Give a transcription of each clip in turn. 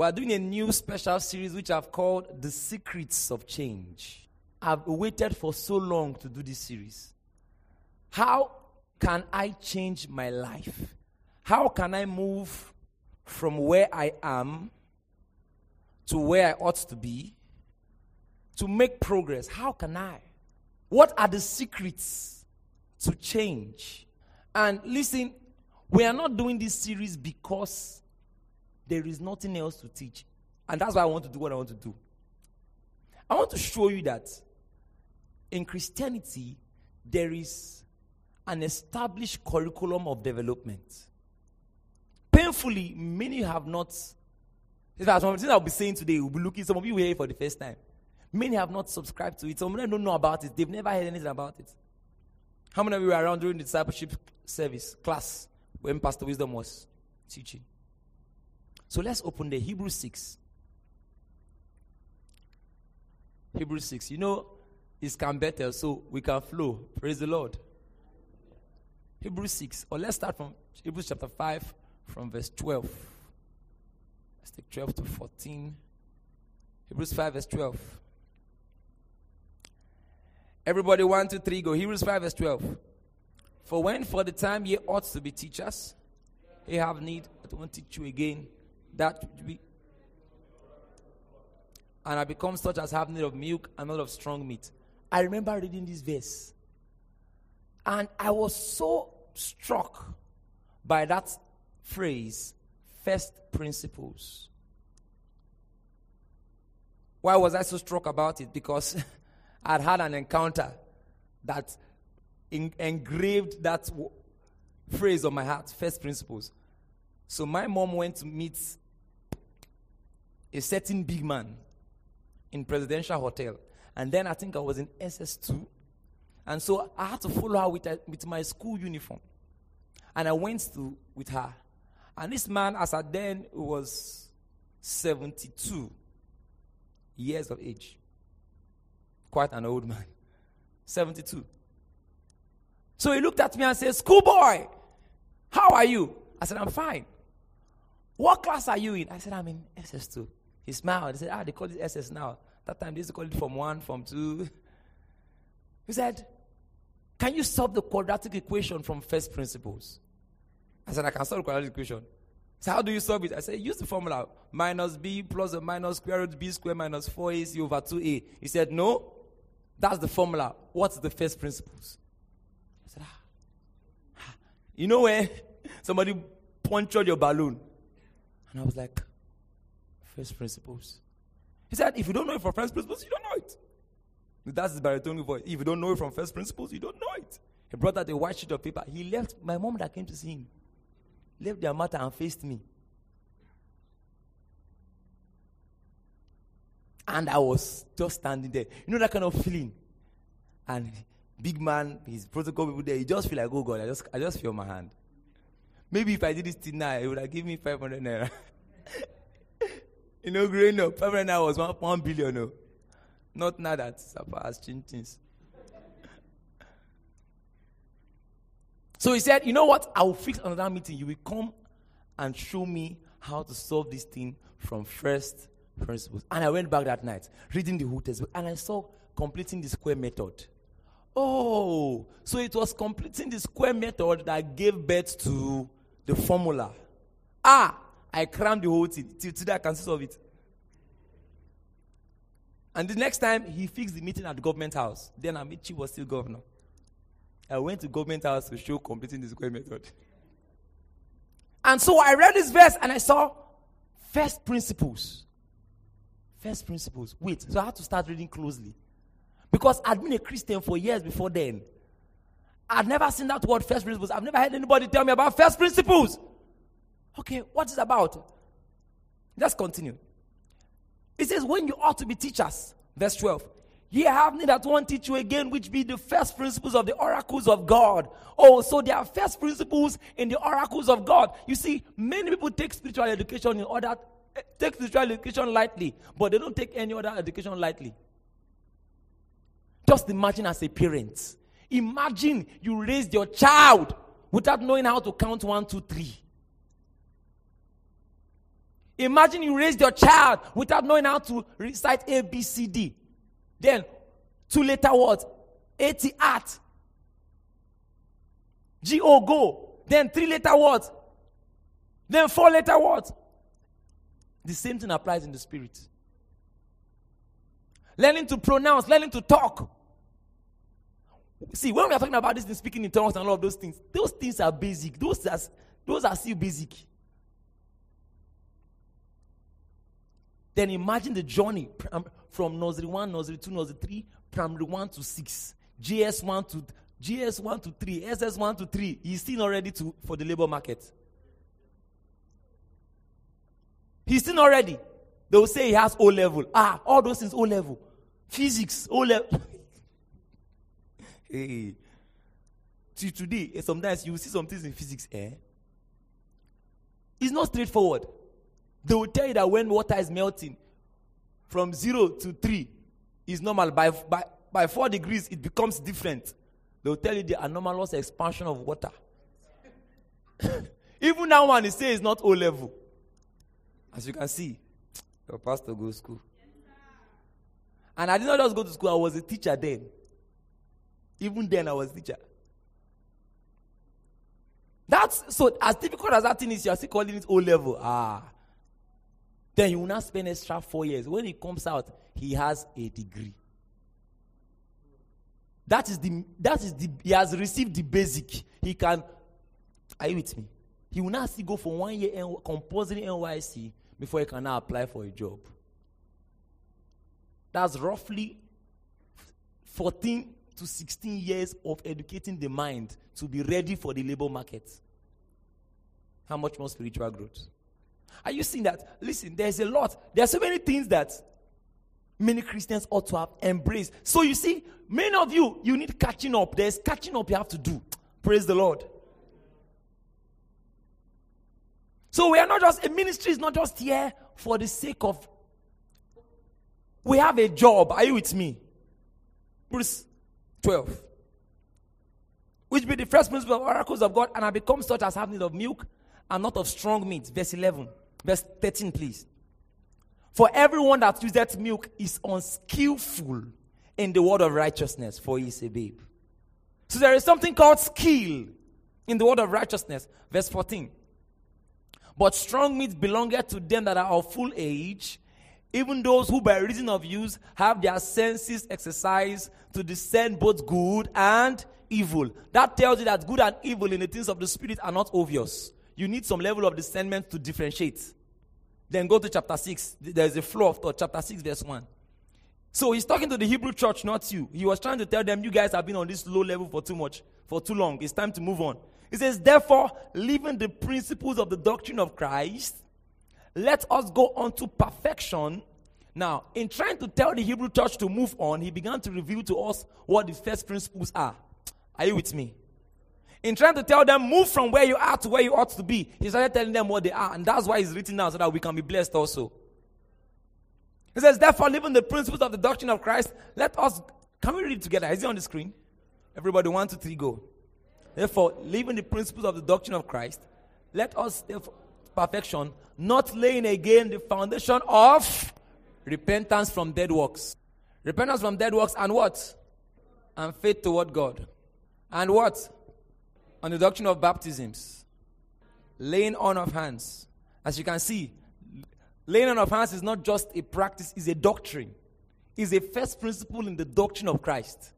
We are doing a new special series which I've called The Secrets of Change. I've waited for so long to do this series. How can I change my life? How can I move from where I am to where I ought to be to make progress? How can I? What are the secrets to change? And listen, we are not doing this series because there is nothing else to teach. And that's why I want to do what I want to do. I want to show you that in Christianity, there is an established curriculum of development. Painfully, many have not. In fact, some things I'll be saying today, we'll be looking, some of you here for the first time. Many have not subscribed to it. Some of them don't know about it. They've never heard anything about it. How many of you were around during the discipleship service class when Pastor Wisdom was teaching? So let's open the Hebrews 6. Hebrews 6. You know, it's can better, so we can flow. Praise the Lord. Hebrews 6. Or let's start from Hebrews chapter 5, from verse 12. Let's take 12 to 14. Hebrews 5, verse 12. Everybody, one, two, three, go. Hebrews 5, verse 12. For when for the time ye ought to be teachers, ye have need, I won't teach you again, that we and I become such as have need of milk and not of strong meat. I remember reading this verse. And I was so struck by that phrase, first principles. Why was I so struck about it? Because I'd had an encounter that in, engraved that w- phrase on my heart, first principles. So my mom went to meet a certain big man in presidential hotel. And then I think I was in SS2. And so I had to follow her with, a, with my school uniform. And I went to with her. And this man, as I then was 72 years of age. Quite an old man. 72. So he looked at me and said, Schoolboy, how are you? I said, I'm fine. What class are you in? I said, I'm in SS2. He smiled. He said, Ah, they call it SS now. That time they used to call it from one, from two. He said, Can you solve the quadratic equation from first principles? I said, I can solve the quadratic equation. So how do you solve it? I said, use the formula. Minus b plus or minus square root b square minus 4ac over 2a. He said, no. That's the formula. What's the first principles? I said, ah. You know where somebody punctured your balloon? And I was like, first principles. He said, if you don't know it from first principles, you don't know it. That's his baritone voice. If you don't know it from first principles, you don't know it. He brought out a white sheet of paper. He left my mom that came to see him, left their matter and faced me. And I was just standing there. You know that kind of feeling? And big man, his protocol people there, you just feel like, oh God, I just I just feel my hand. Maybe if I did this now, it would have given me 500 naira. you know, growing up, 500 naira was one, one billion. No. Not now that Sapa has changed things. so he said, You know what? I will fix another meeting. You will come and show me how to solve this thing from first principles. And I went back that night, reading the whole textbook, and I saw completing the square method. Oh, so it was completing the square method that gave birth to the formula. Ah, I crammed the whole thing. Till today I can solve it. And the next time he fixed the meeting at the government house, then Amaechi was still governor. I went to government house to show completing the square method. And so I read this verse and I saw first principles. First principles. Wait, so I had to start reading closely. Because I'd been a Christian for years before then. I'd never seen that word first principles. I've never heard anybody tell me about first principles. Okay, what is about? Let's continue. It says, when you ought to be teachers, verse 12. Ye have need that one teach you again, which be the first principles of the oracles of God. Oh, so there are first principles in the oracles of God. You see, many people take spiritual education in order eh, take spiritual education lightly, but they don't take any other education lightly. Just imagine as a parent. Imagine you raised your child without knowing how to count one, two, three. Imagine you raised your child without knowing how to recite A, B, C, D. Then, two letter words, AT art. G O go. Then three letter words. Then four letter words. The same thing applies in the spirit. Learning to pronounce, learning to talk. See, when we are talking about this in speaking in tongues and all of those things, those things are basic. Those are, those are still basic. Then imagine the journey from nursery 1, nursery 2, nursery 3, primary 1 to 6, GS 1 to GS 1 to 3, SS 1 to 3. He's still not ready to, for the labor market. He's still not ready. They will say he has O level. Ah, all those things O level. Physics, O level. hey. See, today, eh, sometimes you see some things in physics, eh? It's not straightforward. They will tell you that when water is melting from zero to three is normal. By, by, by four degrees, it becomes different. They will tell you the anomalous expansion of water. Even that one, he say it's not O level. As you can see, your pastor goes to school. And I did not just go to school, I was a teacher then. Even then, I was a teacher. That's so as difficult as that thing is, you're still calling it O level. Ah. Then you will not spend extra four years. When he comes out, he has a degree. That is the that is the he has received the basic. He can are you with me? He will not still go for one year and compulsory NYSC before he can now apply for a job. That's roughly 14 to 16 years of educating the mind to be ready for the labor market. How much more spiritual growth? Are you seeing that? Listen, there's a lot. There are so many things that many Christians ought to have embraced. So you see, many of you, you need catching up. There's catching up you have to do. Praise the Lord. So we are not just, a ministry is not just here for the sake of, we have a job. Are you with me? Verse 12. Which be the first principle of oracles of God, and I become such as have need of milk and not of strong meat. Verse 11. Verse 13, please. For everyone that uses milk is unskillful in the word of righteousness, for he is a babe. So there is something called skill in the word of righteousness. Verse 14. But strong meat belongeth to them that are of full age, even those who by reason of use have their senses exercised to discern both good and evil. That tells you that good and evil in the things of the spirit are not obvious you need some level of discernment to differentiate. Then go to chapter 6. There's a flow of thought. Chapter 6, verse 1. So he's talking to the Hebrew church, not you. He was trying to tell them, you guys have been on this low level for too much, for too long. It's time to move on. He says, therefore, leaving the principles of the doctrine of Christ, let us go on to perfection. Now, in trying to tell the Hebrew church to move on, he began to reveal to us what the first principles are. Are you with me? In trying to tell them, move from where you are to where you ought to be, he started telling them what they are. And that's why it's written down so that we can be blessed also. He says, therefore, living the principles of the doctrine of Christ, let us. Can we read it together? Is it on the screen? Everybody, one, two, three, go. Therefore, living the principles of the doctrine of Christ, let us, perfection, not laying again the foundation of repentance from dead works. Repentance from dead works and what? And faith toward God. And what? On the doctrine of baptisms, laying on of hands. As you can see, laying on of hands is not just a practice, it's a doctrine. It's a first principle in the doctrine of Christ.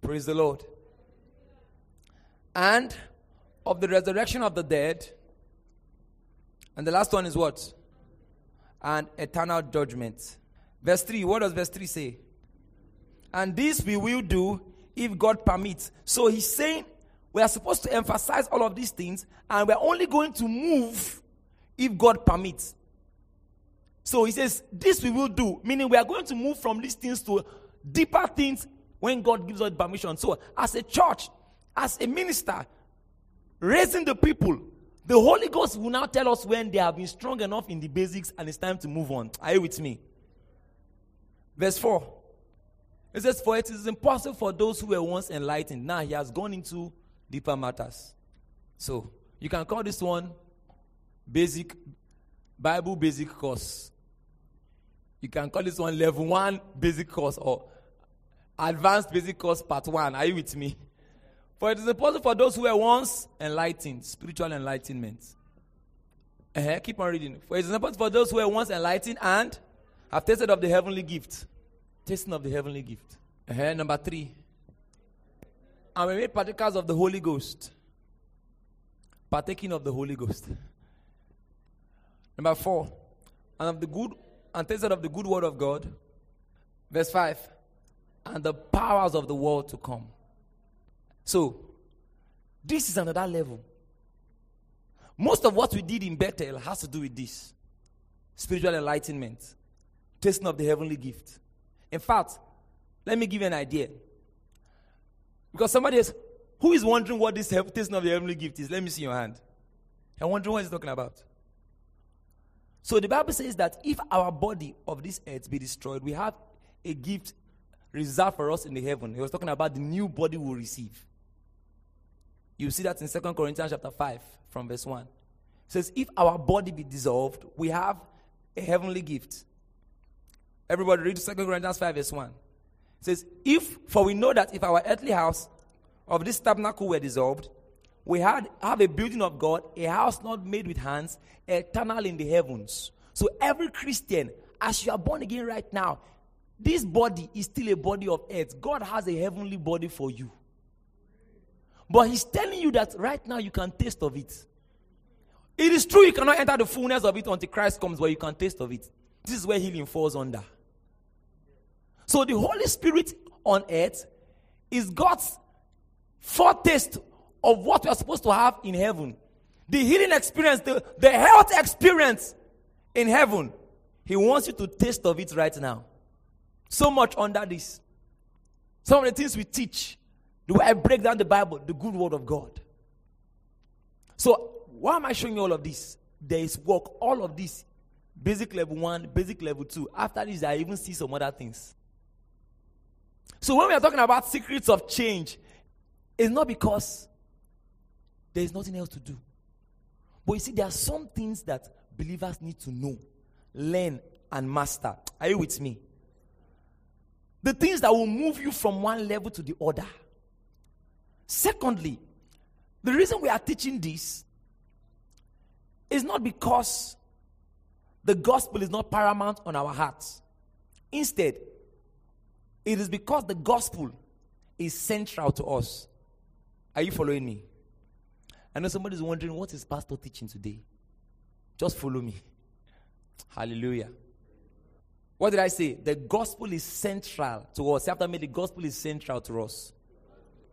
Praise the Lord. And of the resurrection of the dead. And the last one is what? And eternal judgment. Verse 3, what does verse 3 say? And this we will do if God permits. So he's saying we are supposed to emphasize all of these things, and we're only going to move if God permits. So he says, This we will do, meaning we are going to move from these things to deeper things when God gives us permission. So, as a church, as a minister, raising the people, the Holy Ghost will now tell us when they have been strong enough in the basics and it's time to move on. Are you with me? Verse 4. It says, For it is impossible for those who were once enlightened. Now he has gone into deeper matters. So, you can call this one basic Bible basic course. You can call this one level one basic course or advanced basic course part one. Are you with me? For it is important for those who were once enlightened, spiritual enlightenment. Uh-huh, keep on reading. For it is important for those who were once enlightened and have tasted of the heavenly gift. Tasting of the heavenly gift. Uh-huh, number three. And we made partakers of the Holy Ghost. Partaking of the Holy Ghost. Number four. And of the good and tasted of the good word of God. Verse 5. And the powers of the world to come. So, this is another level. Most of what we did in Bethel has to do with this spiritual enlightenment, tasting of the heavenly gift. In fact, let me give you an idea. Because somebody else, who is wondering what this tasting of the heavenly gift is? Let me see your hand. I'm wondering what he's talking about. So the Bible says that if our body of this earth be destroyed, we have a gift reserved for us in the heaven. He was talking about the new body we'll receive. You see that in 2 Corinthians chapter 5 from verse 1. It says, If our body be dissolved, we have a heavenly gift. Everybody read 2 Corinthians 5 verse 1. It says, If, for we know that if our earthly house of this tabernacle were dissolved, we had have a building of God, a house not made with hands, eternal in the heavens. So every Christian, as you are born again right now, this body is still a body of earth. God has a heavenly body for you. But he's telling you that right now you can taste of it. It is true you cannot enter the fullness of it until Christ comes, but you can taste of it. This is where healing falls under. So the Holy Spirit on earth is God's foretaste of what we are supposed to have in heaven. The healing experience, the, the health experience in heaven. He wants you to taste of it right now. So much under this. Some of the things we teach the way I break down the Bible, the good word of God. So, why am I showing you all of this? There is work, all of this. Basic level one, basic level two. After this, I even see some other things. So, when we are talking about secrets of change, it's not because there is nothing else to do. But you see, there are some things that believers need to know, learn, and master. Are you with me? The things that will move you from one level to the other. Secondly, the reason we are teaching this is not because the gospel is not paramount on our hearts. Instead, it is because the gospel is central to us. Are you following me? I know somebody's wondering what is pastor teaching today. Just follow me. Hallelujah. What did I say? The gospel is central to us. After me, the gospel is central to us.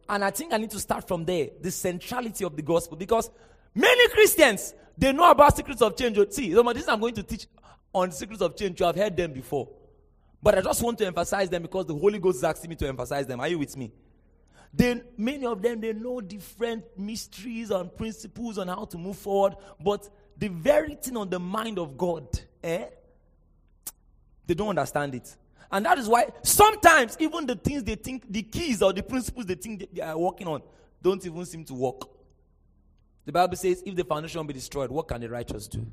And I think I need to start from there, the centrality of the gospel. Because many Christians, they know about secrets of change. See, this I'm going to teach on secrets of change. You have heard them before. But I just want to emphasize them because the Holy Ghost is asking me to emphasize them. Are you with me? Then many of them they know different mysteries and principles on how to move forward, but the very thing on the mind of God, eh? They don't understand it. And that is why sometimes even the things they think, the keys or the principles they think they are working on, don't even seem to work. The Bible says, if the foundation be destroyed, what can the righteous do?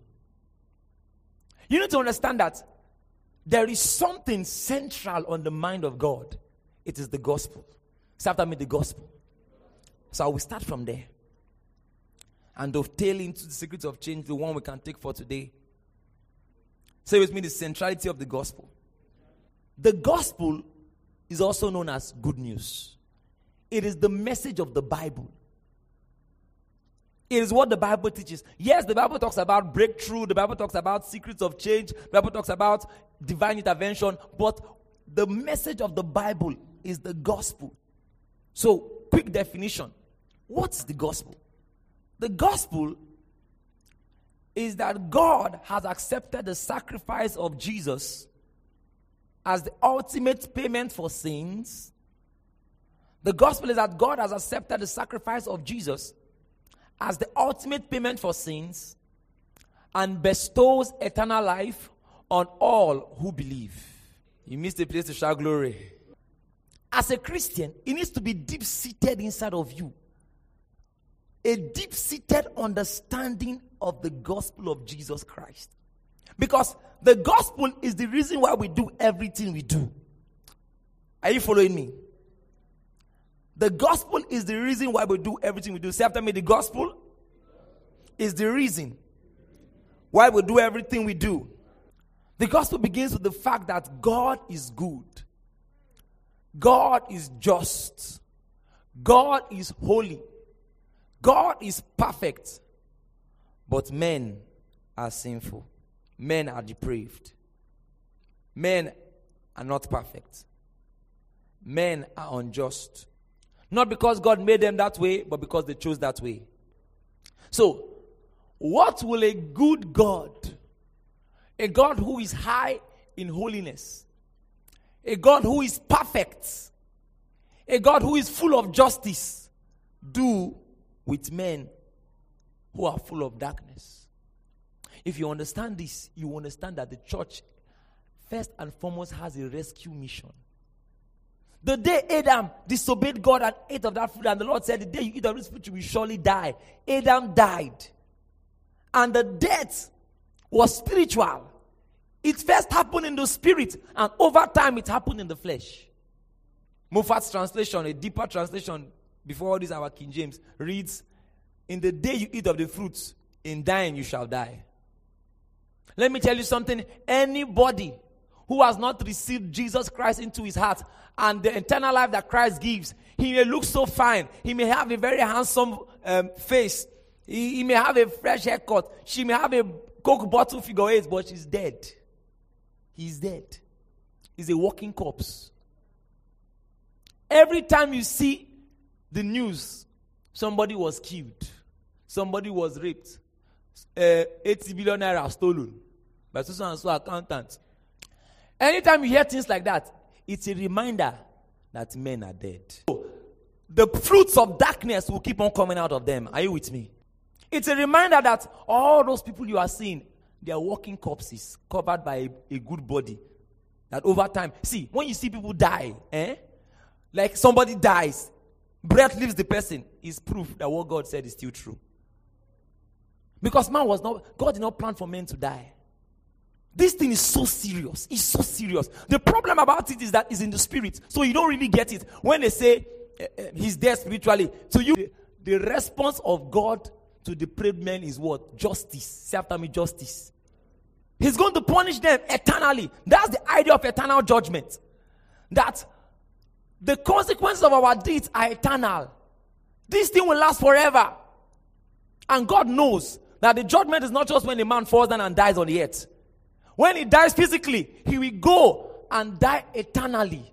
You need to understand that there is something central on the mind of God. It is the gospel. Say after me, the gospel. So I will start from there. And dovetail into the secrets of change, the one we can take for today. Say with me the centrality of the gospel. The gospel is also known as good news. It is the message of the Bible. Is what the Bible teaches. Yes, the Bible talks about breakthrough, the Bible talks about secrets of change, the Bible talks about divine intervention, but the message of the Bible is the gospel. So, quick definition what's the gospel? The gospel is that God has accepted the sacrifice of Jesus as the ultimate payment for sins. The gospel is that God has accepted the sacrifice of Jesus as the ultimate payment for sins and bestows eternal life on all who believe. You missed a place to shout glory. As a Christian, it needs to be deep seated inside of you. A deep seated understanding of the gospel of Jesus Christ. Because the gospel is the reason why we do everything we do. Are you following me? The gospel is the reason why we do everything we do. Say after me, the gospel is the reason why we do everything we do. The gospel begins with the fact that God is good, God is just, God is holy, God is perfect, but men are sinful, men are depraved, men are not perfect, men are unjust. Not because God made them that way, but because they chose that way. So, what will a good God, a God who is high in holiness, a God who is perfect, a God who is full of justice, do with men who are full of darkness? If you understand this, you understand that the church, first and foremost, has a rescue mission. The day Adam disobeyed God and ate of that fruit, and the Lord said, The day you eat of this fruit, you will surely die. Adam died. And the death was spiritual. It first happened in the spirit, and over time it happened in the flesh. Moffatt's translation, a deeper translation before all this, our King James, reads, In the day you eat of the fruits, in dying you shall die. Let me tell you something. Anybody who has not received Jesus Christ into his heart and the eternal life that Christ gives, he may look so fine. He may have a very handsome um, face. He, he may have a fresh haircut. She may have a Coke bottle figure eight, but she's dead. He's dead. He's a walking corpse. Every time you see the news, somebody was killed, somebody was raped, uh, 80 billion naira stolen by so and so accountant. Anytime you hear things like that, it's a reminder that men are dead. The fruits of darkness will keep on coming out of them. Are you with me? It's a reminder that all those people you are seeing, they are walking corpses covered by a, a good body. That over time, see, when you see people die, eh? Like somebody dies, breath leaves the person, is proof that what God said is still true. Because man was not, God did not plan for men to die. This thing is so serious. It's so serious. The problem about it is that it's in the spirit. So you don't really get it. When they say uh, uh, he's there spiritually, to you, the, the response of God to the depraved men is what? Justice. Say after me, justice. He's going to punish them eternally. That's the idea of eternal judgment. That the consequences of our deeds are eternal. This thing will last forever. And God knows that the judgment is not just when a man falls down and dies on the earth. When he dies physically, he will go and die eternally.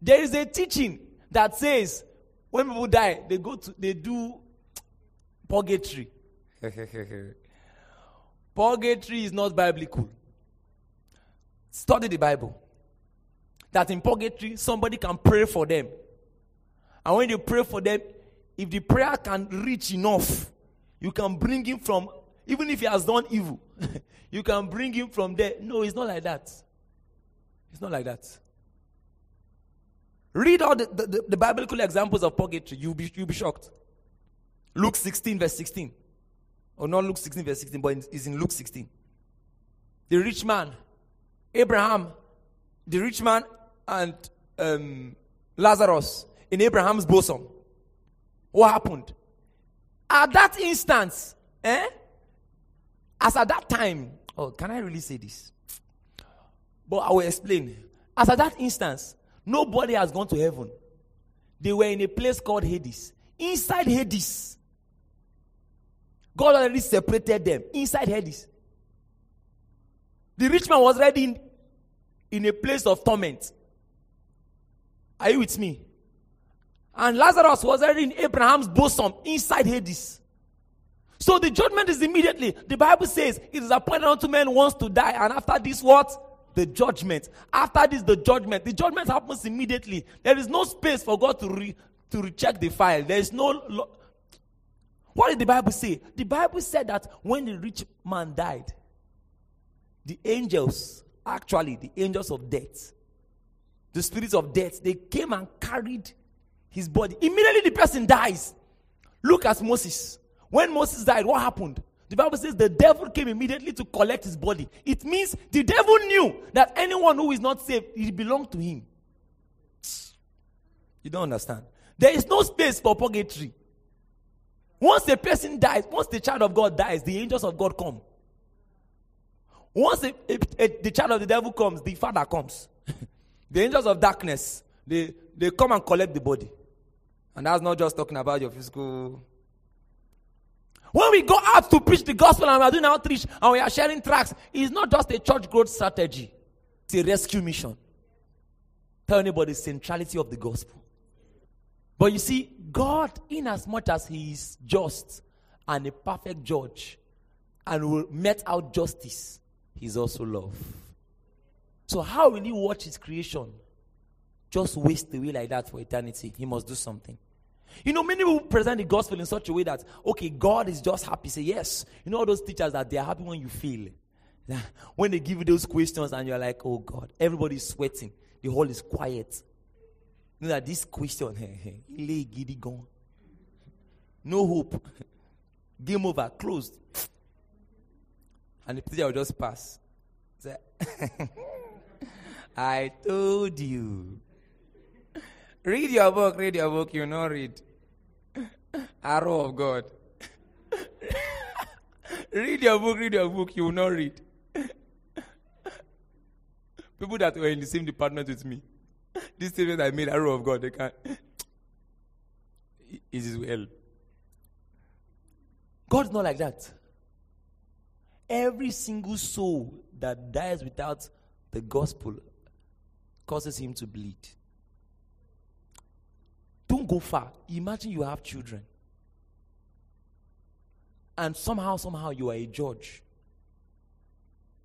There is a teaching that says when people die, they go to they do purgatory. purgatory is not biblical. Study the Bible. That in purgatory, somebody can pray for them. And when you pray for them, if the prayer can reach enough, you can bring him from, even if he has done evil, you can bring him from there. No, it's not like that. It's not like that. Read all the, the, the biblical examples of purgatory. You'll be, you'll be shocked. Luke 16, verse 16. Or not Luke 16, verse 16, but it's in Luke 16. The rich man, Abraham, the rich man, and um, Lazarus in Abraham's bosom. What happened? At that instance, eh? As at that time, oh, can I really say this? But I will explain. As at that instance, nobody has gone to heaven. They were in a place called Hades. Inside Hades, God already separated them. Inside Hades. The rich man was already in, in a place of torment. Are you with me? And Lazarus was already in Abraham's bosom inside Hades. So the judgment is immediately. The Bible says it is appointed unto men once to die, and after this, what? The judgment. After this, the judgment. The judgment happens immediately. There is no space for God to re, to recheck the file. There is no. Lo- what did the Bible say? The Bible said that when the rich man died, the angels, actually, the angels of death, the spirits of death, they came and carried his body. Immediately the person dies. Look at Moses. When Moses died, what happened? The Bible says the devil came immediately to collect his body. It means the devil knew that anyone who is not saved, it belonged to him. You don't understand. There is no space for purgatory. Once a person dies, once the child of God dies, the angels of God come. Once a, a, a, the child of the devil comes, the father comes. the angels of darkness, they, they come and collect the body. And that's not just talking about your physical. When we go out to preach the gospel and we are doing outreach and we are sharing tracks, it's not just a church growth strategy, it's a rescue mission. Tell anybody the centrality of the gospel. But you see, God, in as much as He is just and a perfect judge and will met out justice, He's also love. So, how will He watch His creation just waste away like that for eternity? He must do something. You know, many people present the gospel in such a way that, okay, God is just happy. Say, yes. You know, all those teachers that they are happy when you feel. When they give you those questions and you're like, oh God, everybody's sweating. The hall is quiet. You know that this question, lay giddy gone. No hope. Game over, closed. And the teacher will just pass. Say, I told you. Read your book, read your book, you know read. Arrow of God. read your book, read your book, you will not read. People that were in the same department with me. This statement I made, arrow of God, they can't. It is well. God is not like that. Every single soul that dies without the gospel causes him to bleed. Go far. Imagine you have children. And somehow, somehow, you are a judge.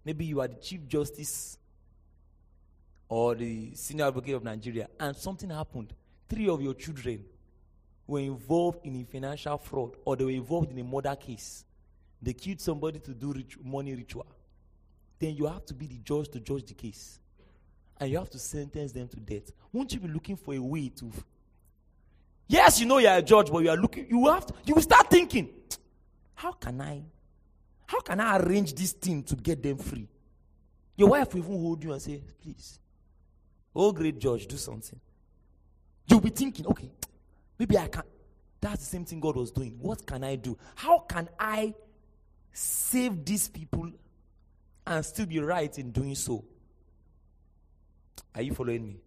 Maybe you are the Chief Justice or the Senior Advocate of Nigeria, and something happened. Three of your children were involved in a financial fraud or they were involved in a murder case. They killed somebody to do money ritual. Then you have to be the judge to judge the case. And you have to sentence them to death. Won't you be looking for a way to Yes, you know you are a judge, but you are looking, you have to, you will start thinking, how can I, how can I arrange this thing to get them free? Your wife will even hold you and say, please, oh great judge, do something. You'll be thinking, okay, maybe I can. That's the same thing God was doing. What can I do? How can I save these people and still be right in doing so? Are you following me?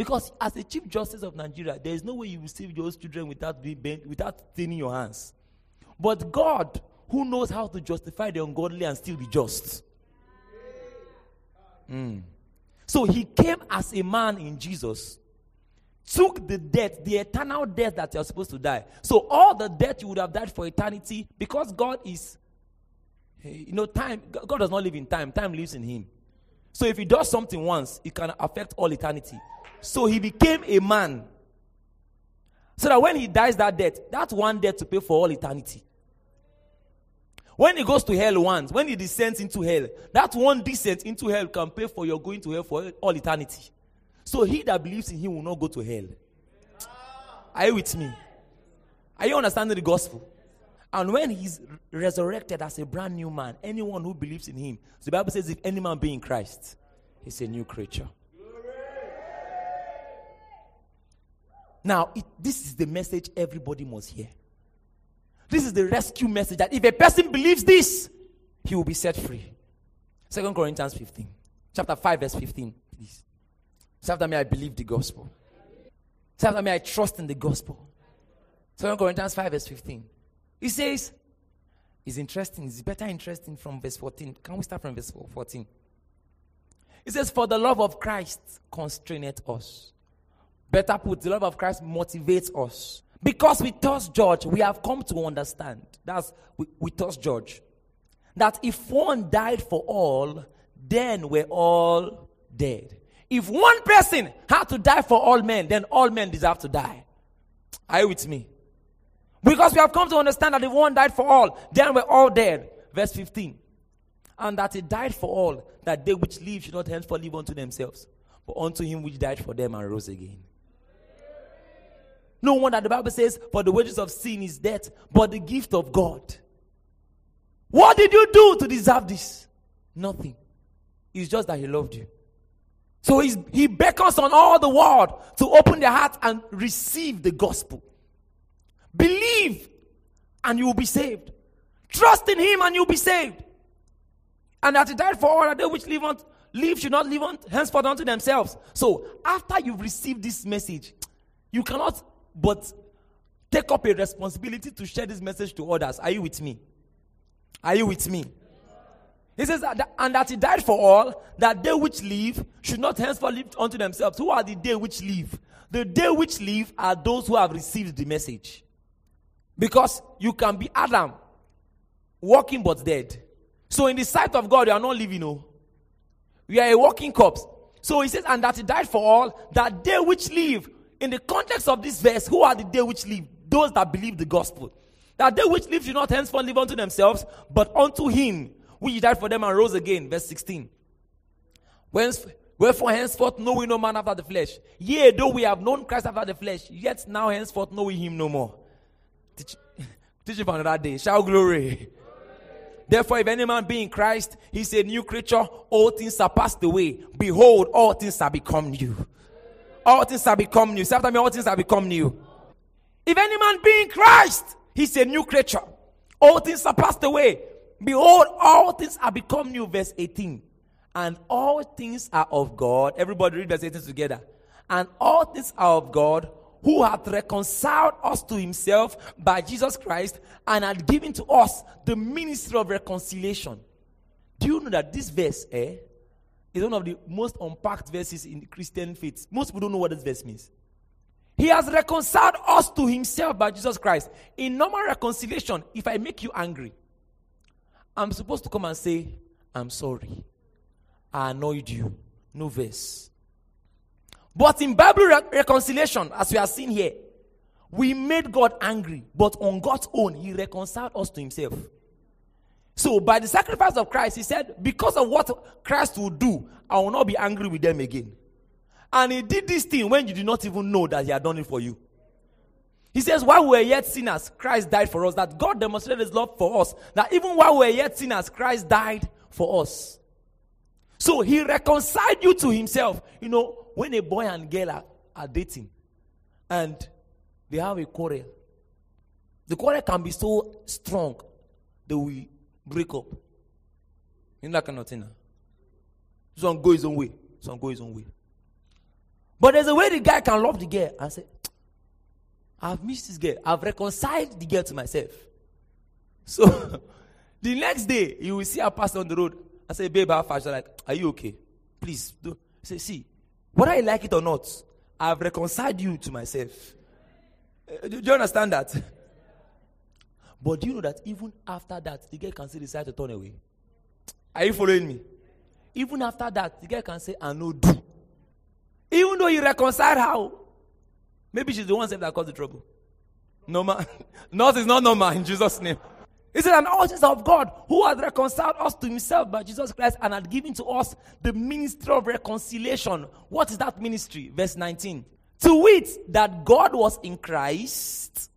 Because as a chief justice of Nigeria, there is no way you will save those children without being without thinning your hands. But God, who knows how to justify the ungodly and still be just. Mm. So he came as a man in Jesus, took the death, the eternal death that you're supposed to die. So all the death you would have died for eternity, because God is, you know, time, God does not live in time, time lives in him. So if he does something once, it can affect all eternity. So he became a man. So that when he dies that death, that's one death to pay for all eternity. When he goes to hell once, when he descends into hell, that one descent into hell can pay for your going to hell for all eternity. So he that believes in him will not go to hell. Are you with me? Are you understanding the gospel? And when he's resurrected as a brand new man, anyone who believes in him, so the Bible says, if any man be in Christ, he's a new creature. Now, it, this is the message everybody must hear. This is the rescue message that if a person believes this, he will be set free. Second Corinthians 15, chapter 5, verse 15, please. Say after me, I believe the gospel. Say after me, I trust in the gospel. Second Corinthians 5, verse 15. He says, it's interesting, it's better interesting from verse 14. Can we start from verse 14? It says, For the love of Christ constraineth us Better put, the love of Christ motivates us. Because we thus judge, we have come to understand. That's we, we thus judge. That if one died for all, then we're all dead. If one person had to die for all men, then all men deserve to die. Are you with me? Because we have come to understand that if one died for all, then we're all dead. Verse 15. And that he died for all, that they which live should not henceforth live unto themselves, but unto him which died for them and rose again. No wonder the Bible says, For the wages of sin is death, but the gift of God. What did you do to deserve this? Nothing. It's just that He loved you. So He beckons on all the world to open their heart and receive the gospel. Believe and you will be saved. Trust in Him and you'll be saved. And that He died for all that they which live on, live should not live on henceforth unto themselves. So after you've received this message, you cannot but take up a responsibility to share this message to others. Are you with me? Are you with me? He says, and that he died for all, that they which live should not henceforth live unto themselves. Who are the they which live? The they which live are those who have received the message. Because you can be Adam, walking but dead. So in the sight of God, you are not living, no. You are a walking corpse. So he says, and that he died for all, that they which live, in the context of this verse, who are the they which live? Those that believe the gospel. That they which live should not henceforth live unto themselves, but unto him, which died for them and rose again. Verse 16. Whence, wherefore henceforth know we no man after the flesh. Yea, though we have known Christ after the flesh, yet now henceforth know we him no more. Teach, teach you for another day. Shout glory. Therefore, if any man be in Christ, he's a new creature. All things are passed away. Behold, all things are become new. All things are become new. Say after me, all things are become new. If any man be in Christ, he's a new creature. All things are passed away. Behold, all things are become new. Verse 18. And all things are of God. Everybody read verse 18 together. And all things are of God who hath reconciled us to himself by Jesus Christ and hath given to us the ministry of reconciliation. Do you know that this verse eh, is one of the most unpacked verses in Christian faith? Most people don't know what this verse means. He has reconciled us to himself by Jesus Christ. In normal reconciliation, if I make you angry, I'm supposed to come and say, I'm sorry. I annoyed you. No verse. But in Bible re- reconciliation, as we are seeing here, we made God angry, but on God's own, He reconciled us to Himself. So, by the sacrifice of Christ, He said, Because of what Christ will do, I will not be angry with them again. And He did this thing when you did not even know that He had done it for you. He says, While we were yet sinners, Christ died for us. That God demonstrated His love for us. That even while we were yet sinners, Christ died for us. So He reconciled you to Himself. You know, when a boy and girl are, are dating and they have a quarrel, the quarrel can be so strong that we break up. In that kind of thing. Some go his own way, some go his own way. But there's a way the guy can love the girl and say, I've missed this girl. I've reconciled the girl to myself. So the next day, you will see her pass on the road. I say, babe, how? She's like, are you okay? Please, do. Say, see, whether I like it or not, I've reconciled you to myself. Eh, do, do you understand that? But do you know that even after that, the girl can still decide to turn away? Are you following me? Even after that, the girl can say, I know do. Even though you reconcile how? Oh, maybe she's the one that caused the trouble. No man. Not is not no normal in Jesus' name. Said, an audience of God who has reconciled us to himself by Jesus Christ and had given to us the ministry of reconciliation. What is that ministry? Verse 19. To wit, that God was in Christ,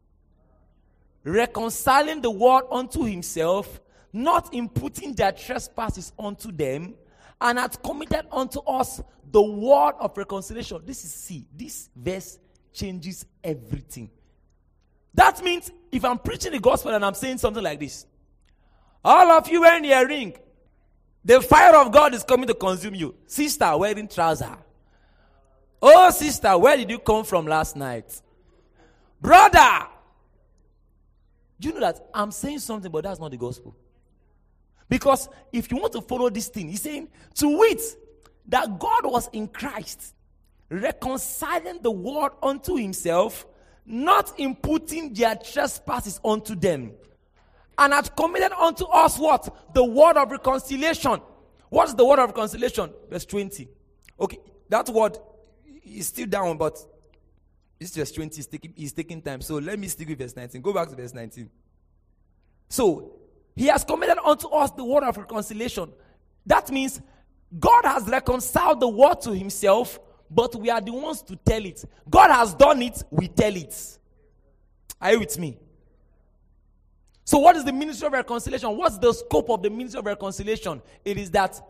reconciling the world unto himself, not imputing their trespasses unto them, and had committed unto us the word of reconciliation. This is see, this verse changes everything. That means if I'm preaching the gospel and I'm saying something like this, all of you wearing a ring, the fire of God is coming to consume you. Sister wearing trouser. Oh, sister, where did you come from last night? Brother, do you know that I'm saying something, but that's not the gospel? Because if you want to follow this thing, he's saying to wit that God was in Christ, reconciling the world unto himself not imputing their trespasses unto them, and had committed unto us what? The word of reconciliation. What's the word of reconciliation? Verse 20. Okay, that word is still down, but this verse 20 is taking, is taking time. So let me stick with verse 19. Go back to verse 19. So, he has committed unto us the word of reconciliation. That means God has reconciled the world to himself but we are the ones to tell it. God has done it, we tell it. Are you with me? So, what is the ministry of reconciliation? What's the scope of the ministry of reconciliation? It is that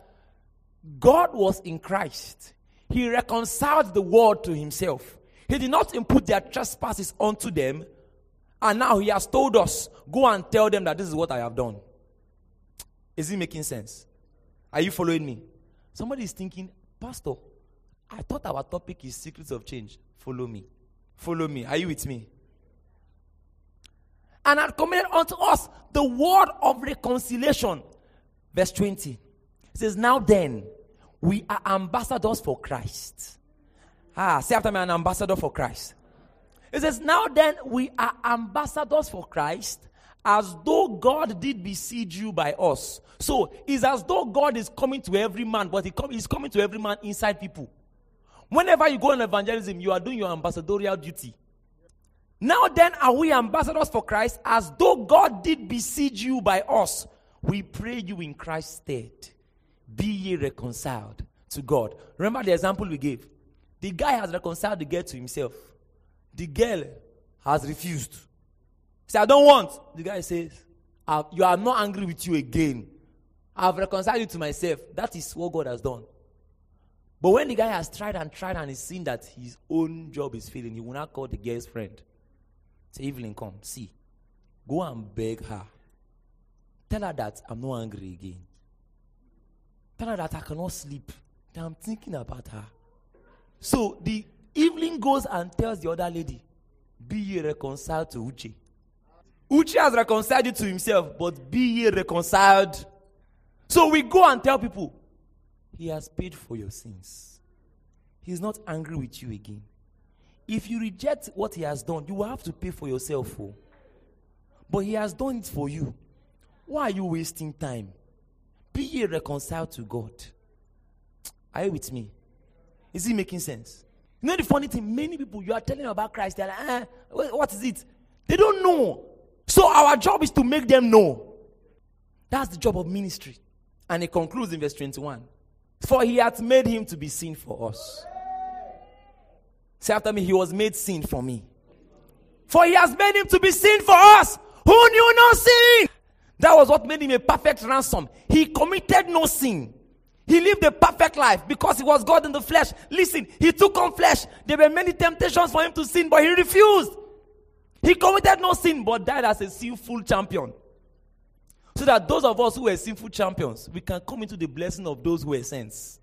God was in Christ, He reconciled the world to Himself. He did not impute their trespasses onto them, and now He has told us, Go and tell them that this is what I have done. Is it making sense? Are you following me? Somebody is thinking, Pastor, I thought our topic is secrets of change. Follow me. Follow me. Are you with me? And had committed unto us the word of reconciliation. Verse 20. It says, Now then, we are ambassadors for Christ. Ah, say after me, an ambassador for Christ. It says, Now then, we are ambassadors for Christ, as though God did besiege you by us. So it's as though God is coming to every man, but he come, he's coming to every man inside people. Whenever you go on evangelism, you are doing your ambassadorial duty. Now then, are we ambassadors for Christ, as though God did besiege you by us? We pray you in Christ's stead. Be ye reconciled to God. Remember the example we gave. The guy has reconciled the girl to himself. The girl has refused. Say, I don't want. The guy says, You are not angry with you again. I've reconciled you to myself. That is what God has done. But when the guy has tried and tried and he's seen that his own job is failing, he will not call the girl's friend. Say, Evelyn, come, see. Go and beg her. Tell her that I'm not angry again. Tell her that I cannot sleep. That I'm thinking about her. So the evening goes and tells the other lady, Be ye reconciled to Uche. Uche has reconciled you to himself, but be ye reconciled. So we go and tell people, He has paid for your sins. He's not angry with you again. If you reject what He has done, you will have to pay for yourself. For. Oh. But He has done it for you. Why are you wasting time? Be ye reconciled to God. Are you with me? Is it making sense? You know the funny thing? Many people, you are telling about Christ, they're like, eh, what is it? They don't know. So our job is to make them know. That's the job of ministry. And it concludes in verse 21. For he hath made him to be sin for us. Say after me, he was made sin for me. For he has made him to be sin for us who knew no sin. That was what made him a perfect ransom. He committed no sin. He lived a perfect life because he was God in the flesh. Listen, he took on flesh. There were many temptations for him to sin, but he refused. He committed no sin but died as a sinful champion. So that those of us who were sinful champions, we can come into the blessing of those who were saints.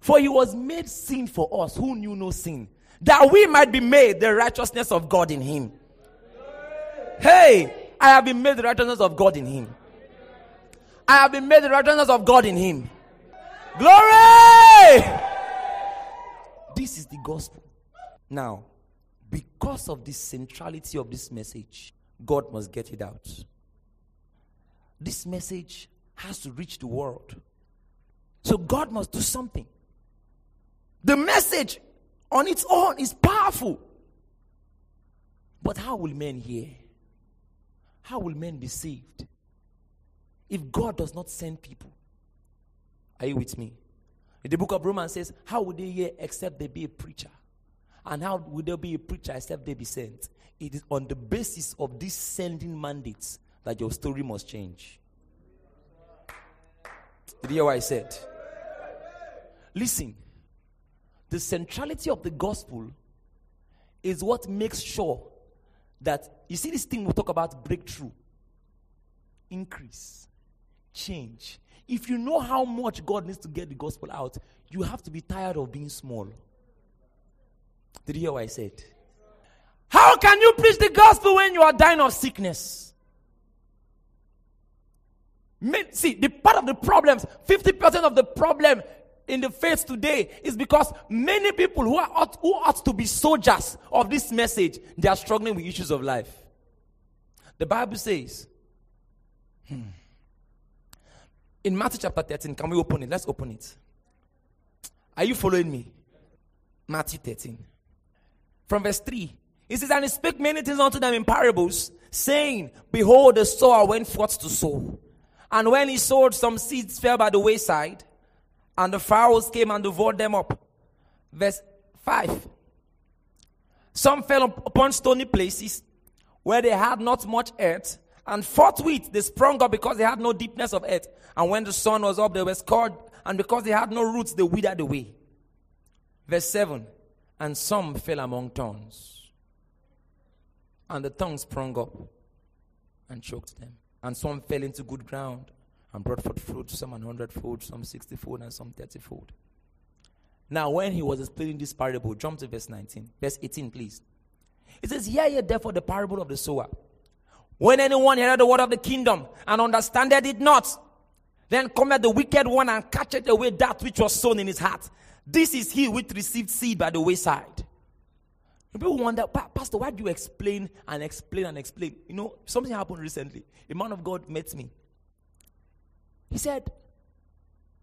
For he was made sin for us who knew no sin, that we might be made the righteousness of God in him. Hey, I have been made the righteousness of God in him. I have been made the righteousness of God in him. Glory! This is the gospel. Now, because of the centrality of this message, God must get it out. This message has to reach the world. So God must do something. The message on its own is powerful. But how will men hear? How will men be saved? If God does not send people. Are you with me? The book of Romans says, How would they hear except they be a preacher? And how will there be a preacher except they be sent? It is on the basis of these sending mandates that your story must change. Did you hear what I said? Listen, the centrality of the gospel is what makes sure that you see this thing we talk about breakthrough, increase, change. If you know how much God needs to get the gospel out, you have to be tired of being small. Did you hear what I said? How can you preach the gospel when you are dying of sickness? See, the part of the problems, 50% of the problem in the faith today is because many people who are who ought to be soldiers of this message, they are struggling with issues of life. The Bible says, hmm, in Matthew chapter 13, can we open it? Let's open it. Are you following me? Matthew 13. From verse 3. He says, And he spake many things unto them in parables, saying, Behold, the sower went forth to sow. And when he sowed, some seeds fell by the wayside, and the fowls came and devoured them up. Verse 5. Some fell upon stony places, where they had not much earth, and forthwith they sprung up because they had no deepness of earth. And when the sun was up, they were scored, and because they had no roots, they withered away. Verse 7 And some fell among thorns, and the thorns sprung up and choked them. And some fell into good ground and brought forth fruit, some an hundredfold, some sixtyfold, and some thirtyfold. Now, when he was explaining this parable, jump to verse 19, verse 18, please. It says, Hear ye therefore the parable of the sower. When anyone heard the word of the kingdom and understandeth it not, then cometh the wicked one and catcheth away that which was sown in his heart. This is he which received seed by the wayside. People wonder, Pastor, why do you explain and explain and explain? You know, something happened recently. A man of God met me. He said,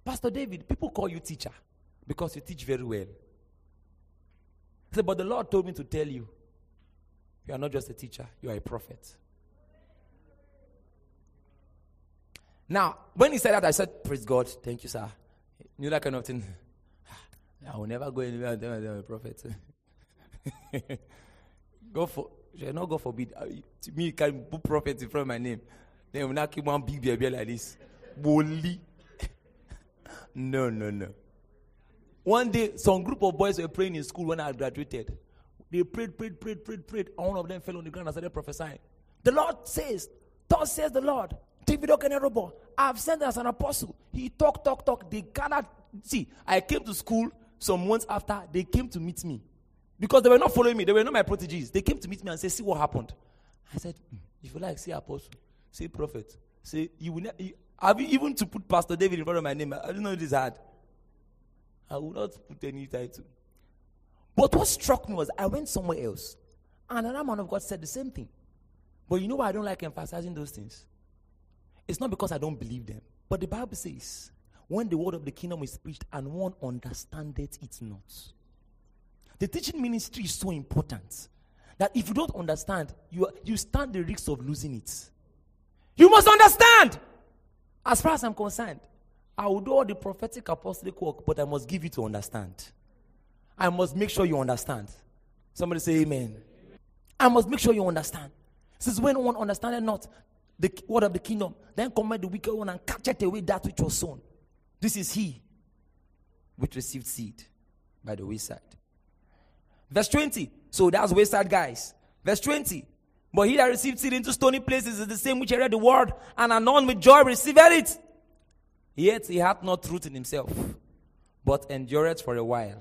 Pastor David, people call you teacher because you teach very well. He said, But the Lord told me to tell you, you are not just a teacher, you are a prophet. Now, when he said that, I said, Praise God, thank you, sir. You know that kind of thing. I will never go anywhere tell I'm a prophet. go for, shall not go forbid. To me, you can put prophet in front of my name. Then will not keep one big baby like this. Bully. no, no, no. One day, some group of boys were praying in school when I graduated. They prayed, prayed, prayed, prayed, prayed, and one of them fell on the ground and started prophesying. The Lord says, Thus says the Lord, David Okenerobo, I've sent as an apostle. He talk, talk, talk. They cannot see. I came to school some months after. They came to meet me because they were not following me. They were not my proteges. They came to meet me and say, "See what happened." I said, mm, "If you like, say apostle, say prophet, say you will." Ne- you, have you even to put Pastor David in front of my name? I don't know it is hard. I will not put any title. But what struck me was I went somewhere else, and another man of God said the same thing. But you know why I don't like emphasizing those things? It's not because I don't believe them, but the Bible says, when the word of the kingdom is preached and one understandeth it not. The teaching ministry is so important that if you don't understand, you, you stand the risk of losing it. You must understand. As far as I'm concerned, I will do all the prophetic apostolic work, but I must give you to understand. I must make sure you understand. Somebody say amen. I must make sure you understand. Since when one understandeth not the word of the kingdom, then come the wicked one and catcheth away that which was sown. This is he which received seed by the wayside. Verse 20. So that's wayside guys. Verse 20. But he that received seed into stony places is the same which heard the word and anon with joy received it. Yet he hath not root in himself, but endureth for a while.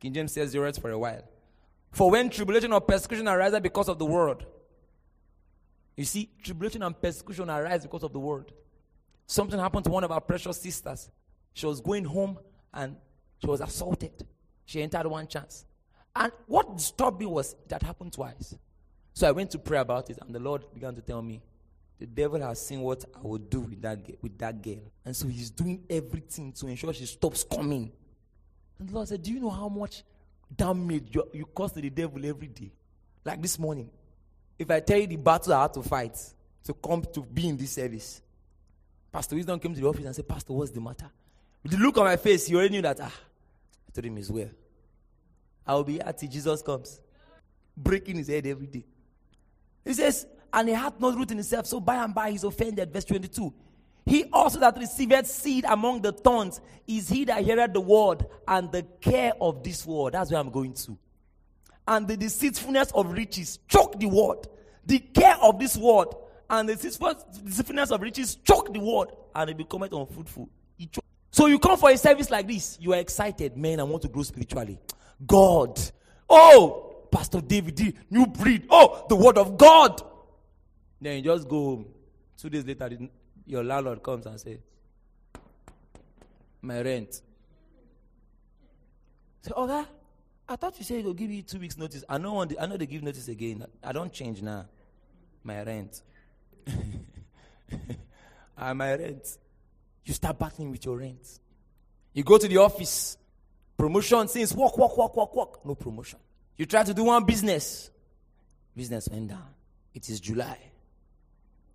King James says, endureth for a while. For when tribulation or persecution arises because of the word, you see, tribulation and persecution arise because of the word. Something happened to one of our precious sisters. She was going home and she was assaulted. She entered one chance. And what disturbed me was that happened twice. So I went to pray about it, and the Lord began to tell me, the devil has seen what I will do with that, with that girl. And so he's doing everything to ensure she stops coming. And the Lord said, Do you know how much damage you, you cause to the devil every day? Like this morning. If I tell you the battle I had to fight to come to be in this service, Pastor Wisdom came to the office and said, Pastor, what's the matter? With the look on my face, he already knew that, ah, I told him as well. I will be here till Jesus comes. Breaking his head every day. He says, and he hath no root in himself, so by and by he's offended. Verse 22. He also that received seed among the thorns is he that heareth the word and the care of this world. That's where I'm going to. And the deceitfulness of riches choke the word. The care of this word and the deceitfulness of riches choke the word and it becomes unfruitful. So you come for a service like this, you are excited, man. I want to grow spiritually. God. Oh, Pastor David, new breed. Oh, the word of God. Then you just go home. Two days later, your landlord comes and says, My rent. Say, okay, I thought you said they'll give you two weeks' notice. I know, the, I know they give notice again. I don't change now. My rent. ah, my rent. You start battling with your rent. You go to the office. Promotion since work, work, work, work, work. No promotion. You try to do one business. Business went down. It is July.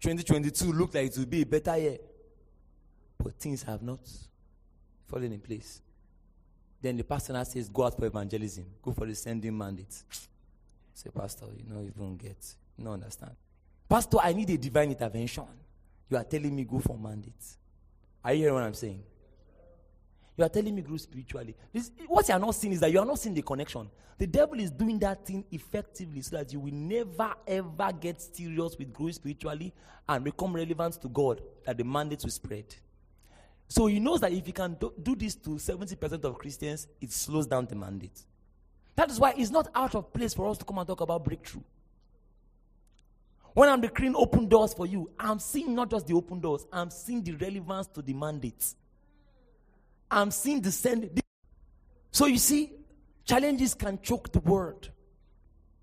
2022 looked like it would be a better year. But things have not fallen in place. Then the pastor now says, Go out for evangelism, go for the sending mandate. Say, Pastor, you know, you don't get. No understand. Pastor, I need a divine intervention. You are telling me go for mandates. Are you hearing what I'm saying? You are telling me grow spiritually. This, what you are not seeing is that you are not seeing the connection. The devil is doing that thing effectively so that you will never ever get serious with growing spiritually and become relevant to God, that the mandate will spread. So he knows that if he can do, do this to 70% of Christians, it slows down the mandate. That is why it's not out of place for us to come and talk about breakthrough. When I'm declaring open doors for you, I'm seeing not just the open doors, I'm seeing the relevance to the mandates. I'm seeing the send. So you see, challenges can choke the word.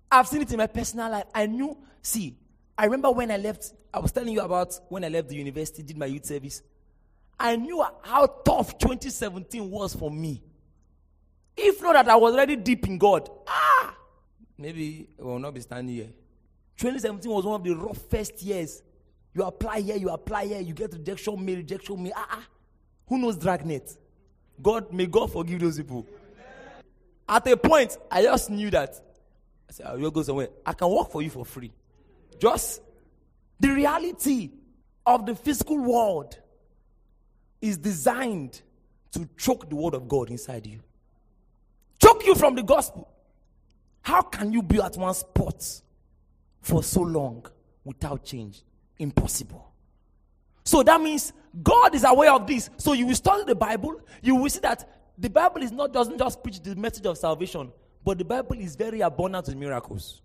I've seen it in my personal life. I knew, see, I remember when I left, I was telling you about when I left the university, did my youth service. I knew how tough 2017 was for me. If not that I was already deep in God, ah, maybe I will not be standing here. 2017 was one of the roughest years. You apply here, you apply here, you get rejection mail, rejection mail. Ah, ah. Who knows Dragnet? God, may God forgive those people. At a point, I just knew that. I said, I will go somewhere. I can work for you for free. Just the reality of the physical world is designed to choke the word of God inside you, choke you from the gospel. How can you be at one spot for so long without change? Impossible. So that means God is aware of this. So you will study the Bible, you will see that the Bible is not doesn't just preach the message of salvation, but the Bible is very abundant with miracles.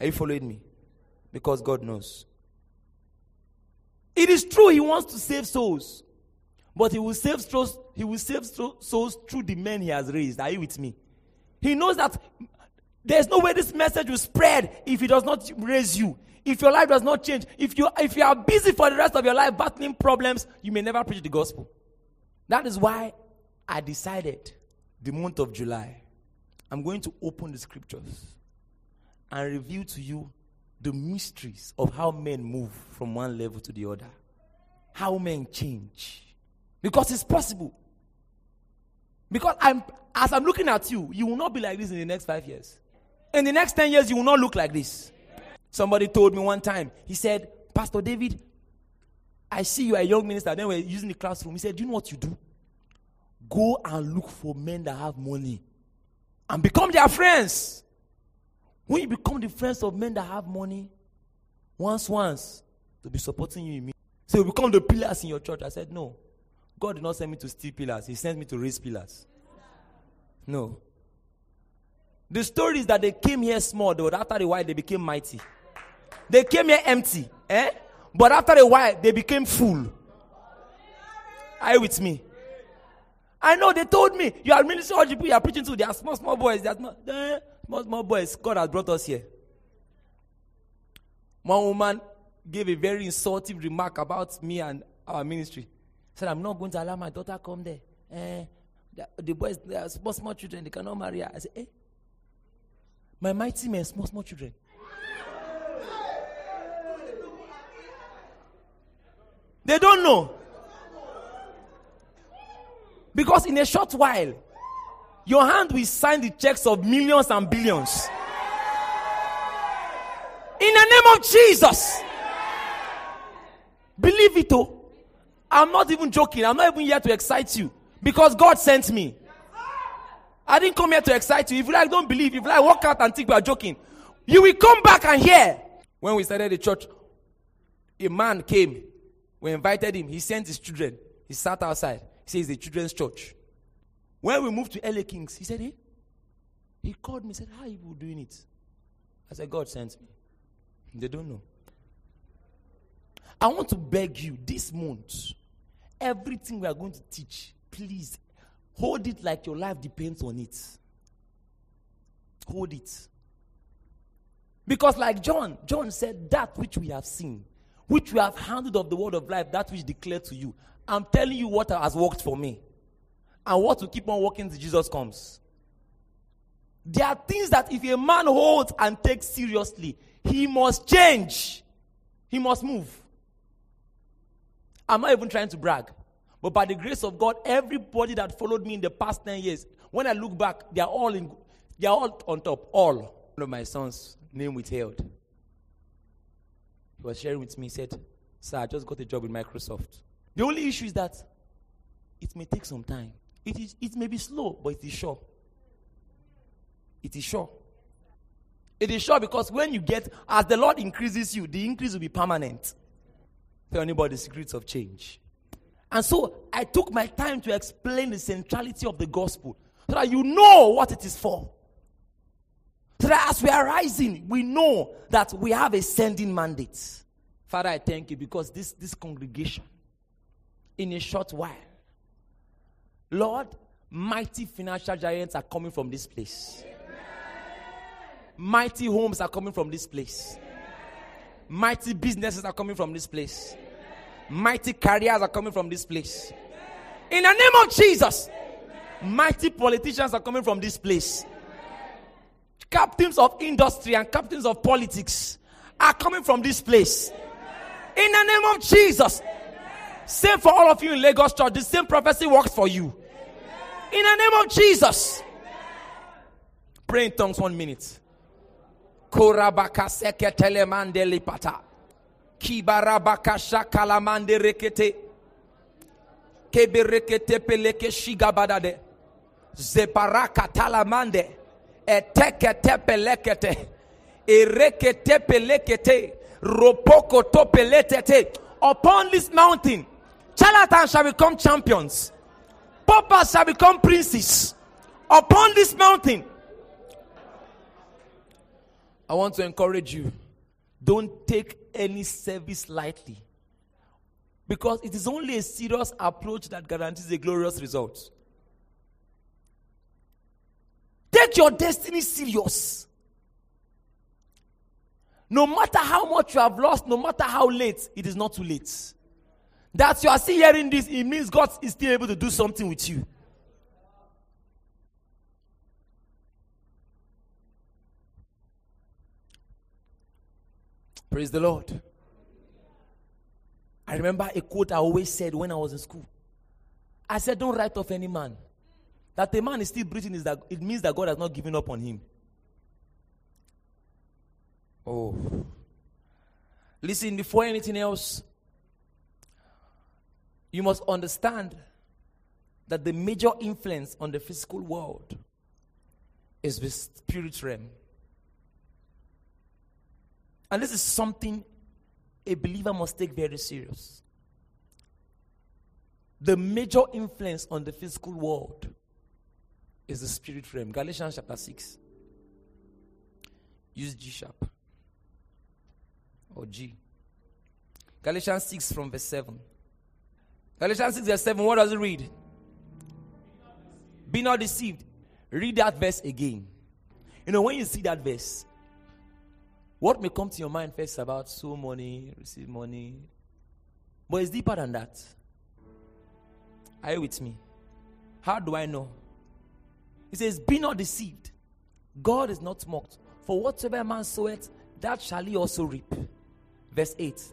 Are you following me? Because God knows. It is true he wants to save souls, but he will save souls. He will save souls through the men he has raised. Are you with me? He knows that there's no way this message will spread if he does not raise you. If your life does not change, if you if you are busy for the rest of your life battling problems, you may never preach the gospel. That is why I decided the month of July, I'm going to open the scriptures and reveal to you the mysteries of how men move from one level to the other, how men change. Because it's possible. Because I'm as I'm looking at you, you will not be like this in the next five years. In the next 10 years, you will not look like this. Somebody told me one time, he said, Pastor David, I see you are a young minister. Then we're using the classroom. He said, Do you know what you do? Go and look for men that have money and become their friends. When you become the friends of men that have money, once, once, to be supporting you in me. So you become the pillars in your church. I said, No. God did not send me to steal pillars, He sent me to raise pillars. No. The story is that they came here small, though, after a while they became mighty. They came here empty, eh? But after a while, they became full. Are you with me? I know they told me you are ministering all the people you are preaching to. They are small, small boys. They are small, small, small boys. God has brought us here. One woman gave a very insulting remark about me and our ministry. Said, I'm not going to allow my daughter come there. Eh, the, the boys, they are small, small children. They cannot marry her. I said, eh? My mighty men, small, small children. They don't know. Because in a short while, your hand will sign the checks of millions and billions. In the name of Jesus. Believe it, oh. I'm not even joking. I'm not even here to excite you. Because God sent me. I didn't come here to excite you. If you like, don't believe. If you like, walk out and think we are joking. You will come back and hear. When we started the church, a man came we invited him. He sent his children. He sat outside. He says the children's church. When we moved to LA Kings, he said, Hey, he called me, said, How are you doing it? I said, God sent me. They don't know. I want to beg you this month, everything we are going to teach, please hold it like your life depends on it. Hold it. Because, like John, John said, That which we have seen, which we have handled of the word of life, that which declared to you. I'm telling you what has worked for me and what will keep on working till Jesus comes. There are things that if a man holds and takes seriously, he must change. He must move. I'm not even trying to brag. But by the grace of God, everybody that followed me in the past 10 years, when I look back, they are all in they are all on top. All. One of my sons name withheld. He was sharing with me, he said, Sir, I just got a job with Microsoft. The only issue is that it may take some time. It, is, it may be slow, but it is sure. It is sure. It is sure because when you get, as the Lord increases you, the increase will be permanent. Tell anybody the secrets of change. And so I took my time to explain the centrality of the gospel so that you know what it is for. So that as we are rising, we know that we have a sending mandate. Father, I thank you because this, this congregation, in a short while, Lord, mighty financial giants are coming from this place. Mighty homes are coming from this place. Mighty businesses are coming from this place. Mighty careers are coming from this place. In the name of Jesus, mighty politicians are coming from this place. Captains of industry and captains of politics are coming from this place. In the name of Jesus. Same for all of you in Lagos Church. The same prophecy works for you. In the name of Jesus. Pray in tongues one minute. Korabaka seketele mandeli pata. Kibarabaka shakalamande rekete. Keberekete peleke shigabadade. Zeparaka talamande. Etekete pelekete. Erekete pelekete. Ropoko topeletete. Upon this mountain, charlatans shall become champions. Paupers shall become princes. Upon this mountain, I want to encourage you don't take any service lightly. Because it is only a serious approach that guarantees a glorious result. Take your destiny serious. No matter how much you have lost, no matter how late, it is not too late. That you are still hearing this, it means God is still able to do something with you. Praise the Lord. I remember a quote I always said when I was in school. I said, Don't write off any man. That a man is still breathing is that it means that God has not given up on him. Oh. Listen, before anything else, you must understand that the major influence on the physical world is the spirit realm. And this is something a believer must take very serious. The major influence on the physical world is the spirit realm. Galatians chapter 6. Use G sharp or G. Galatians 6 from verse 7. Galatians 6 verse 7, what does it read? Be not deceived. Read that verse again. You know, when you see that verse, what may come to your mind first about sow money, receive money? But it's deeper than that. Are you with me? How do I know? He says, Be not deceived. God is not mocked. For whatsoever man soweth, that shall he also reap. Verse 8. It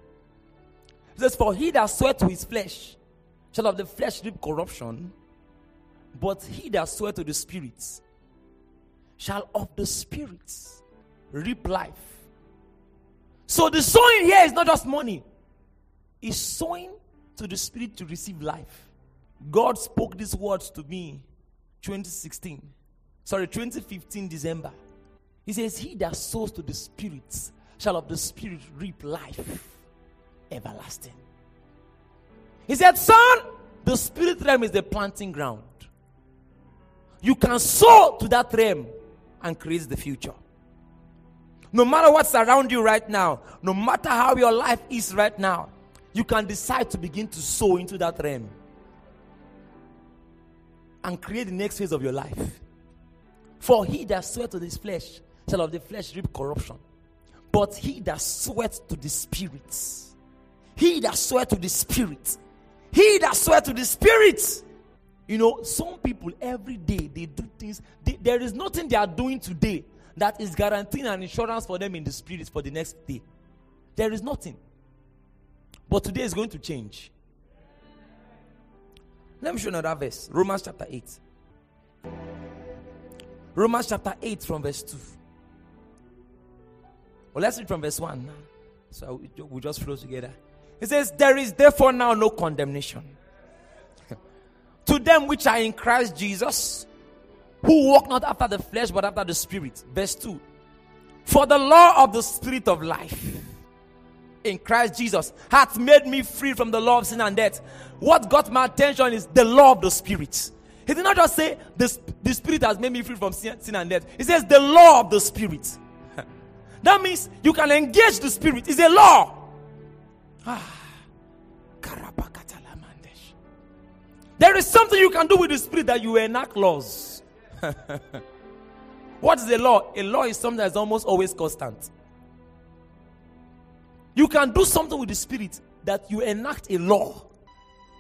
says, For he that soweth to his flesh shall of the flesh reap corruption, but he that soweth to the spirits shall of the spirits reap life. So the sowing here is not just money, it's sowing to the spirit to receive life. God spoke these words to me 2016, sorry, 2015 December. He says, He that sows to the spirits shall of the Spirit reap life everlasting. He said, Son, the spirit realm is the planting ground. You can sow to that realm and create the future. No matter what's around you right now, no matter how your life is right now, you can decide to begin to sow into that realm and create the next phase of your life. For he that sweat to his flesh shall of the flesh reap corruption. But he that sweats to the spirit, he that sweats to the spirit, he that swear to the spirit. You know, some people every day they do things. They, there is nothing they are doing today that is guaranteeing an insurance for them in the spirit for the next day. There is nothing. But today is going to change. Let me show another verse. Romans chapter 8. Romans chapter 8 from verse 2. Well, let's read from verse 1. So we just flow together. It says, There is therefore now no condemnation to them which are in Christ Jesus, who walk not after the flesh but after the Spirit. Verse 2 For the law of the Spirit of life in Christ Jesus hath made me free from the law of sin and death. What got my attention is the law of the Spirit. He did not just say the, the Spirit has made me free from sin, sin and death. He says the law of the Spirit. that means you can engage the Spirit. It's a law. Ah. There is something you can do with the Spirit that you enact laws. what is a law? A law is something that's almost always constant. You can do something with the spirit that you enact a law.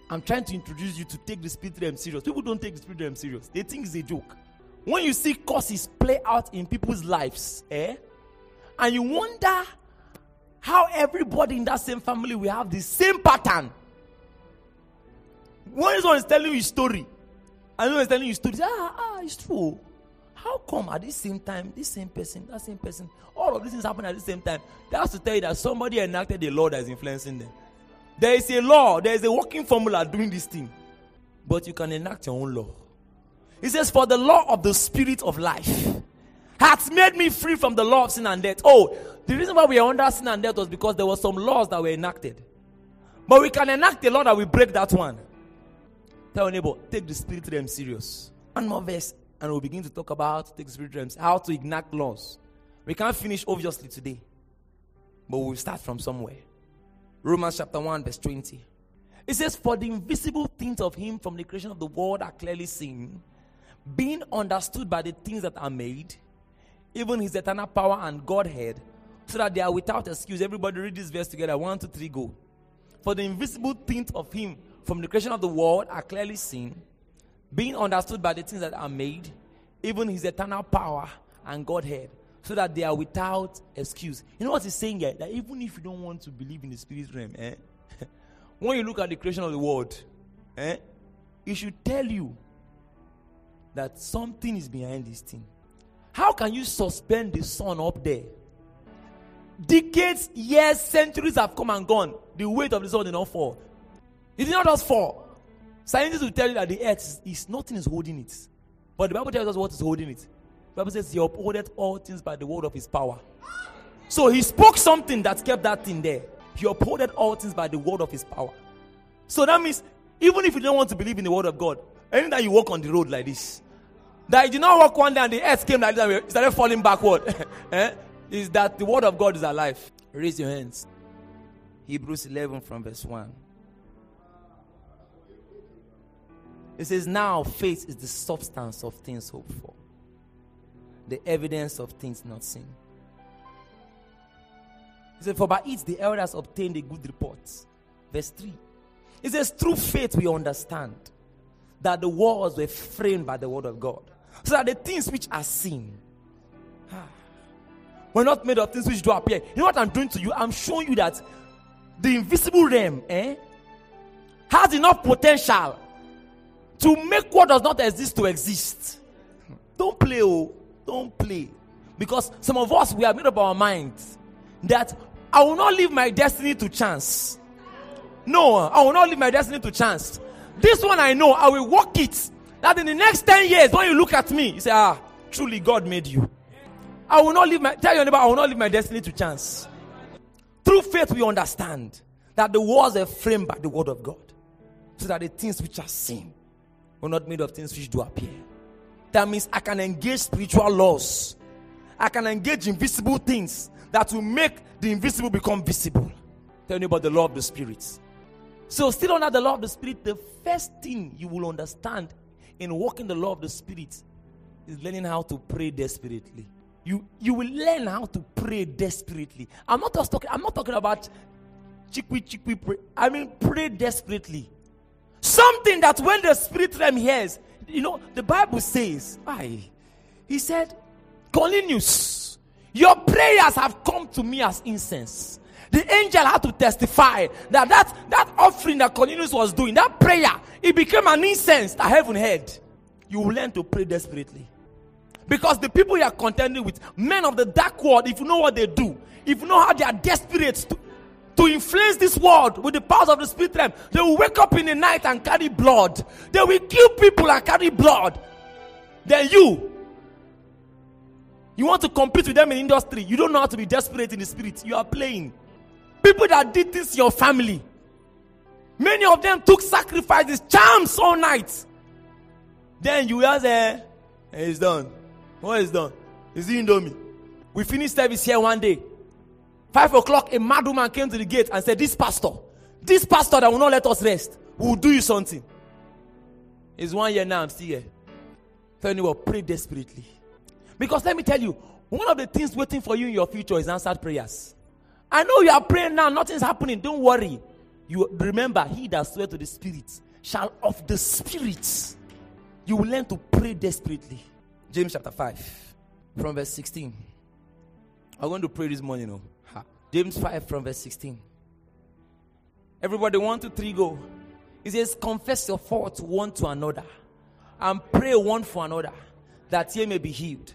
I'm trying to introduce you to take the spirit realm serious. People don't take the spirit realm serious. They think it's a joke. When you see causes play out in people's lives, eh? And you wonder how everybody in that same family will have the same pattern. Someone is telling you a story, someone is telling you a story, ah, ah, it's true. How come at the same time, this same person, that same person, all of these things happen at the same time? That's to tell you that somebody enacted a law that is influencing them. There is a law, there is a working formula doing this thing. But you can enact your own law. He says, For the law of the spirit of life hath made me free from the law of sin and death. Oh, the reason why we are under sin and death was because there were some laws that were enacted. But we can enact a law that we break that one. Tell your neighbor, take the spirit realm serious. One more verse and we'll begin to talk about take spirit realms, how to enact laws. We can't finish obviously today, but we'll start from somewhere. Romans chapter 1, verse 20. It says, For the invisible things of him from the creation of the world are clearly seen, being understood by the things that are made, even his eternal power and Godhead, so that they are without excuse. Everybody read this verse together. One, two, three, go. For the invisible things of him from the creation of the world are clearly seen, being understood by the things that are made, even his eternal power and Godhead, so that they are without excuse. You know what he's saying here? That even if you don't want to believe in the spirit realm, eh, when you look at the creation of the world, eh, it should tell you that something is behind this thing. How can you suspend the sun up there? Decades, years, centuries have come and gone. The weight of the sun did not fall. It did not just fall. Scientists will tell you that the earth is, is nothing is holding it. But the Bible tells us what is holding it. The Bible says he upholdeth all things by the word of his power. So he spoke something that kept that thing there. He upholdeth all things by the word of his power. So that means even if you don't want to believe in the word of God, anytime you walk on the road like this, that you did not walk one day and the earth came like this and started falling backward, eh? Is that the word of God is alive. Raise your hands. Hebrews 11 from verse 1. It says, Now faith is the substance of things hoped for, the evidence of things not seen. He said, For by it the elders obtained a good report. Verse 3. It says, Through faith we understand that the worlds were framed by the word of God. So that the things which are seen ah. Were not made of things which do appear. You know what I'm doing to you? I'm showing you that the invisible realm eh, has enough potential to make what does not exist to exist. Don't play, oh, don't play. Because some of us, we have made up our minds that I will not leave my destiny to chance. No, I will not leave my destiny to chance. This one I know, I will work it. That in the next 10 years, when you look at me, you say, ah, truly God made you. I will not leave my, tell your neighbor, I will not leave my destiny to chance. Through faith, we understand that the walls are framed by the word of God. So that the things which are seen we're not made of things which do appear. That means I can engage spiritual laws. I can engage invisible things that will make the invisible become visible. Tell me about the law of the Spirit. So, still under the law of the Spirit, the first thing you will understand in walking the law of the Spirit is learning how to pray desperately. You, you will learn how to pray desperately. I'm not just talking, I'm not talking about chikwi chikwi pray. I mean pray desperately. Something that when the spirit realm hears, you know, the Bible says, I, he said, Cornelius, your prayers have come to me as incense. The angel had to testify that that, that offering that Cornelius was doing, that prayer, it became an incense that heaven heard. You will learn to pray desperately. Because the people you are contending with, men of the dark world, if you know what they do, if you know how they are desperate to, to influence this world with the powers of the spirit realm, they will wake up in the night and carry blood. They will kill people and carry blood. Then you, you want to compete with them in industry. You don't know how to be desperate in the spirit. You are playing. People that did this your family. Many of them took sacrifices, charms all night. Then you are there, and it's done. What is done? Is it Indomie? We finished service here one day. Five o'clock, a mad woman came to the gate and said, This pastor, this pastor that will not let us rest, will do you something. It's one year now, I'm still here. Tell you what, pray desperately. Because let me tell you, one of the things waiting for you in your future is answered prayers. I know you are praying now, nothing's happening. Don't worry. You remember, he that swear to the spirit shall of the spirits. You will learn to pray desperately. James chapter 5, from verse 16. I'm going to pray this morning. Oh. James 5 from verse 16. Everybody, one, two, three, go. He says, Confess your faults one to another and pray one for another that ye may be healed.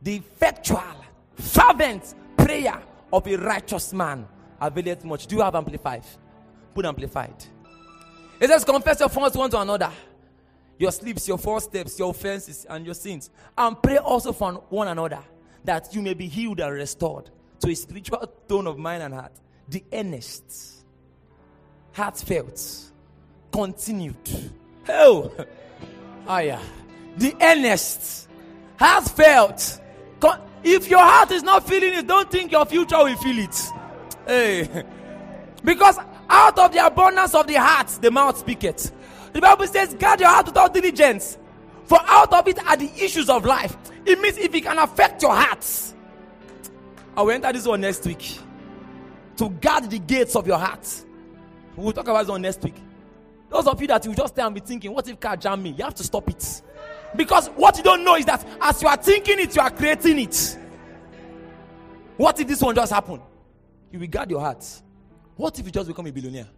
The effectual, fervent prayer of a righteous man availeth much. Do you have amplified? Put amplified. It says, Confess your faults one to another your sleeps, your footsteps, your offenses, and your sins. And pray also for one another that you may be healed and restored to a spiritual tone of mind and heart. The earnest, heartfelt, continued. Oh, oh yeah. The earnest, heartfelt. Con- if your heart is not feeling it, don't think your future will feel it. Hey. Because out of the abundance of the heart, the mouth speaketh. The Bible says, guard your heart without diligence. For out of it are the issues of life. It means if it can affect your heart, I will enter this one next week. To guard the gates of your heart. We'll talk about this one next week. Those of you that you just stay and be thinking, what if car jam me? You have to stop it. Because what you don't know is that as you are thinking it, you are creating it. What if this one just happen? You will guard your heart. What if you just become a billionaire?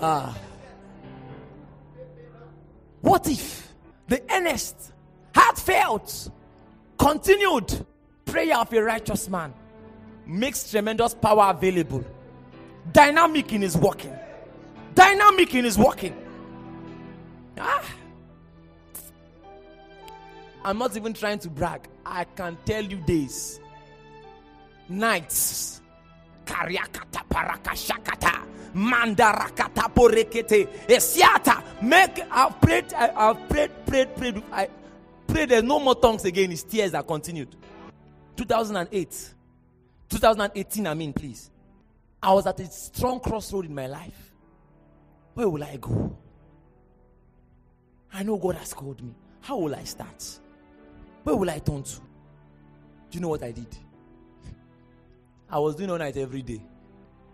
Ah. What if the earnest, heartfelt, Continued prayer of a righteous man makes tremendous power available. Dynamic in his working. Dynamic in his working. Ah. I'm not even trying to brag. I can tell you days, nights, kariakata parakashakata, mandarakata porekete, esiata. Make I've prayed, I've prayed, prayed, prayed. I, pray there's no more tongues again. His tears that continued. 2008. 2018, I mean, please. I was at a strong crossroad in my life. Where will I go? I know God has called me. How will I start? Where will I turn to? Do you know what I did? I was doing all night every day.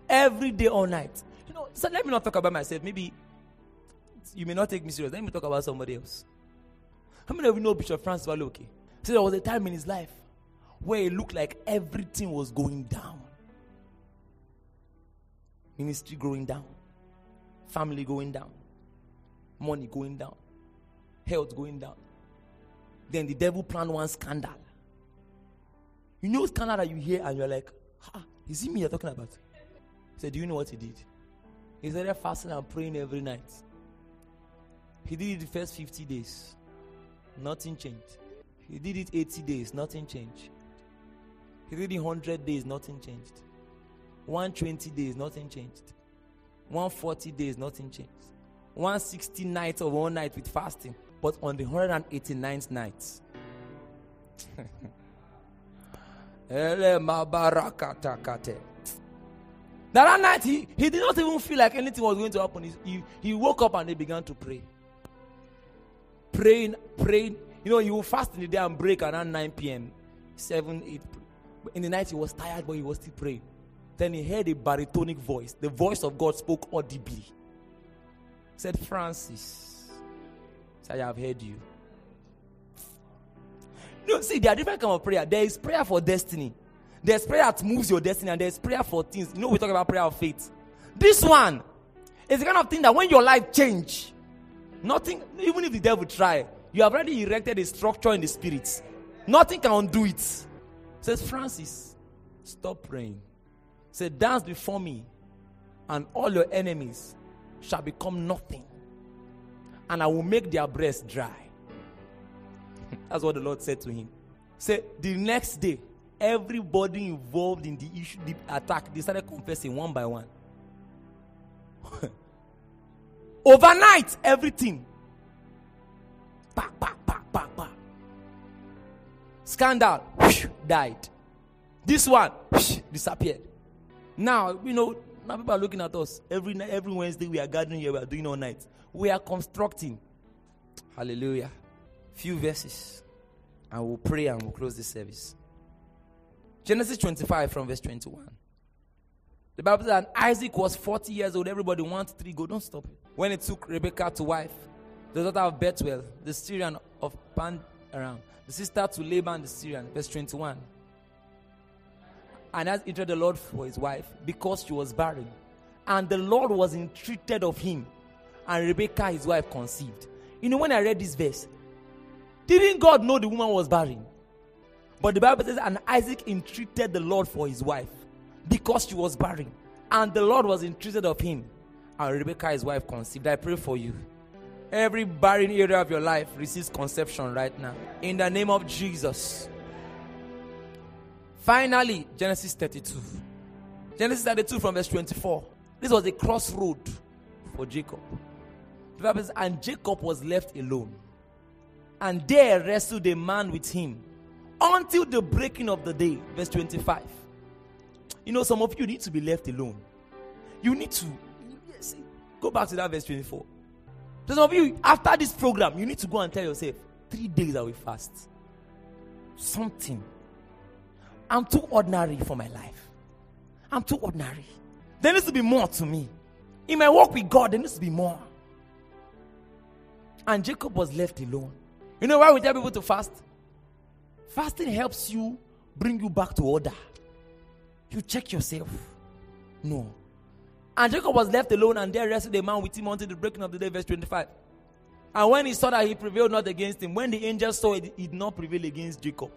Every day, all night. You know, so let me not talk about myself. Maybe you may not take me serious. Let me talk about somebody else. How many of you know Bishop Francis Wale Oke? So there was a time in his life where it looked like everything was going down. Ministry going down, family going down, money going down, health going down. Then the devil planned one scandal. You know scandal that you hear and you're like, ah, is it me you're talking about? He said, Do you know what he did? He started fasting and praying every night. He did it the first 50 days. Nothing changed. He did it 80 days, nothing changed. He did it 100 days, nothing changed. 120 days, nothing changed. 140 days, nothing changed. 160 nights of one night with fasting. But on the 189th night, that night he, he did not even feel like anything was going to happen. He, he, he woke up and he began to pray praying, praying. You know, you will fast in the day and break around 9 p.m., 7, 8. In the night, he was tired, but he was still praying. Then he heard a baritonic voice. The voice of God spoke audibly. He said, Francis, I have heard you. No, see, there are different kind of prayer. There is prayer for destiny. There's prayer that moves your destiny, and there's prayer for things. You know, we talk about prayer of faith. This one is the kind of thing that when your life change, Nothing, even if the devil try, you have already erected a structure in the spirits. Nothing can undo it. Says Francis, stop praying. Say, dance before me, and all your enemies shall become nothing, and I will make their breasts dry. That's what the Lord said to him. Say, the next day, everybody involved in the issue, the attack, they started confessing one by one. Overnight, everything. Back, back, back, back, back. Scandal, whoosh, died. This one whoosh, disappeared. Now, you know, now people are looking at us. Every every Wednesday, we are gathering here, we are doing all night. We are constructing. Hallelujah. Few verses. And we'll pray and we'll close this service. Genesis 25 from verse 21. The Bible says Isaac was 40 years old. Everybody wants three go. Don't stop it. When he took Rebekah to wife, the daughter of Bethuel, the Syrian of Pan around, the sister to Laban the Syrian, verse 21. And as entered the Lord for his wife because she was barren. And the Lord was entreated of him. And Rebekah, his wife, conceived. You know, when I read this verse, didn't God know the woman was barren? But the Bible says, and Isaac entreated the Lord for his wife because she was barren. And the Lord was entreated of him. And Rebekah, his wife, conceived. I pray for you. Every barren area of your life receives conception right now. In the name of Jesus. Finally, Genesis 32. Genesis 32 from verse 24. This was a crossroad for Jacob. The Bible says, and Jacob was left alone. And there wrestled a man with him until the breaking of the day. Verse 25. You know, some of you need to be left alone. You need to go back to that verse 24. Some of you, after this program, you need to go and tell yourself, three days I will fast. Something. I'm too ordinary for my life. I'm too ordinary. There needs to be more to me. In my walk with God, there needs to be more. And Jacob was left alone. You know why we tell people to fast? Fasting helps you bring you back to order. You check yourself. No. And Jacob was left alone, and there rested a man with him until the breaking of the day, verse 25. And when he saw that he prevailed not against him, when the angel saw it, he did not prevail against Jacob.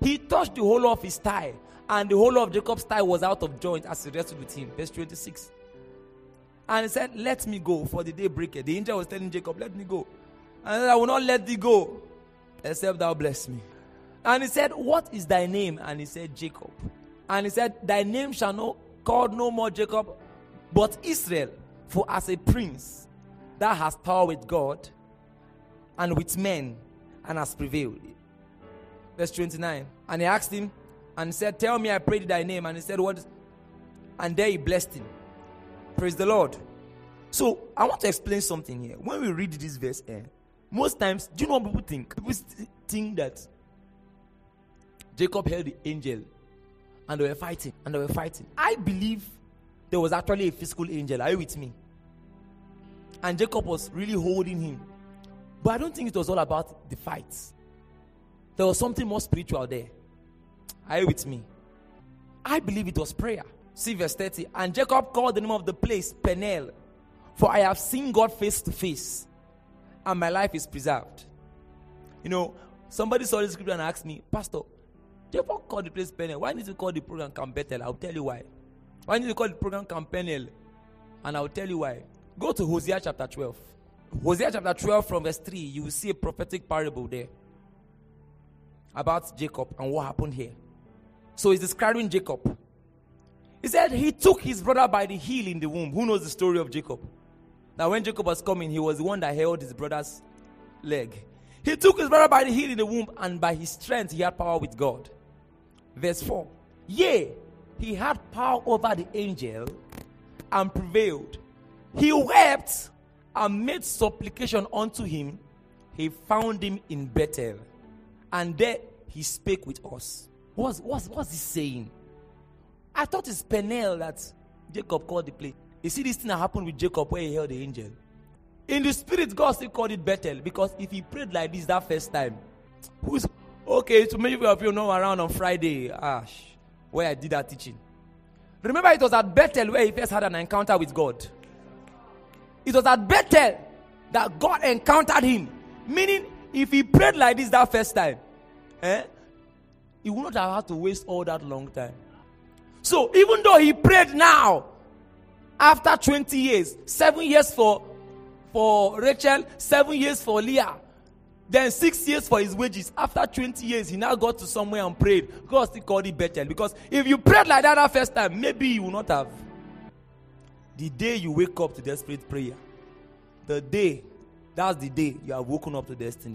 He touched the whole of his thigh, and the whole of Jacob's thigh was out of joint as he rested with him. Verse 26. And he said, Let me go, for the day breaketh. The angel was telling Jacob, Let me go. And I will not let thee go, except thou bless me. And he said, What is thy name? And he said, Jacob. And he said, Thy name shall not called no more Jacob, but Israel. For as a prince, that has power with God and with men, and has prevailed. Verse 29. And he asked him and said, Tell me, I pray thy name. And he said, What? And there he blessed him. Praise the Lord. So I want to explain something here. When we read this verse, eh, most times, do you know what people think? People think that Jacob held the angel and they were fighting and they were fighting. I believe there was actually a physical angel. Are you with me? And Jacob was really holding him. But I don't think it was all about the fights. There was something more spiritual there. Are you with me? I believe it was prayer. See verse 30. And Jacob called the name of the place Peniel, for I have seen God face to face, and my life is preserved. You know, somebody saw this scripture and asked me, Pastor, Jacob called the place Peniel. Why need to call the program Camp Bethel? I'll tell you why. Why need to call the program Camp Peniel? And I'll tell you why. Go to Hosea chapter 12. Hosea chapter 12 from verse 3, you will see a prophetic parable there about Jacob and what happened here. So he's describing Jacob. He said he took his brother by the heel in the womb. Who knows the story of Jacob? Now, when Jacob was coming, he was the one that held his brother's leg. He took his brother by the heel in the womb, and by his strength, he had power with God. Verse 4 Yea, he had power over the angel and prevailed. He wept and made supplication unto him. He found him in Bethel, and there he spake with us. What's, what's, what's he saying? I thought it's Peniel that Jacob called the place. You see this thing that happened with Jacob where he held the angel. In the spirit, God still called it Bethel because if he prayed like this that first time, who's Okay, so many of you know around on Friday, Ash, where I did that teaching. Remember, it was at Bethel where he first had an encounter with God. It was at Bethel that God encountered him. Meaning, if he prayed like this that first time, eh, he would not have had to waste all that long time. So even though he prayed now, after 20 years, seven years for for Rachel, seven years for Leah, then six years for his wages. After 20 years, he now got to somewhere and prayed. God still called it Bethel. Because if you prayed like that that first time, maybe you will not have. The day you wake up to desperate prayer, the day, that's the day you have woken up to destiny.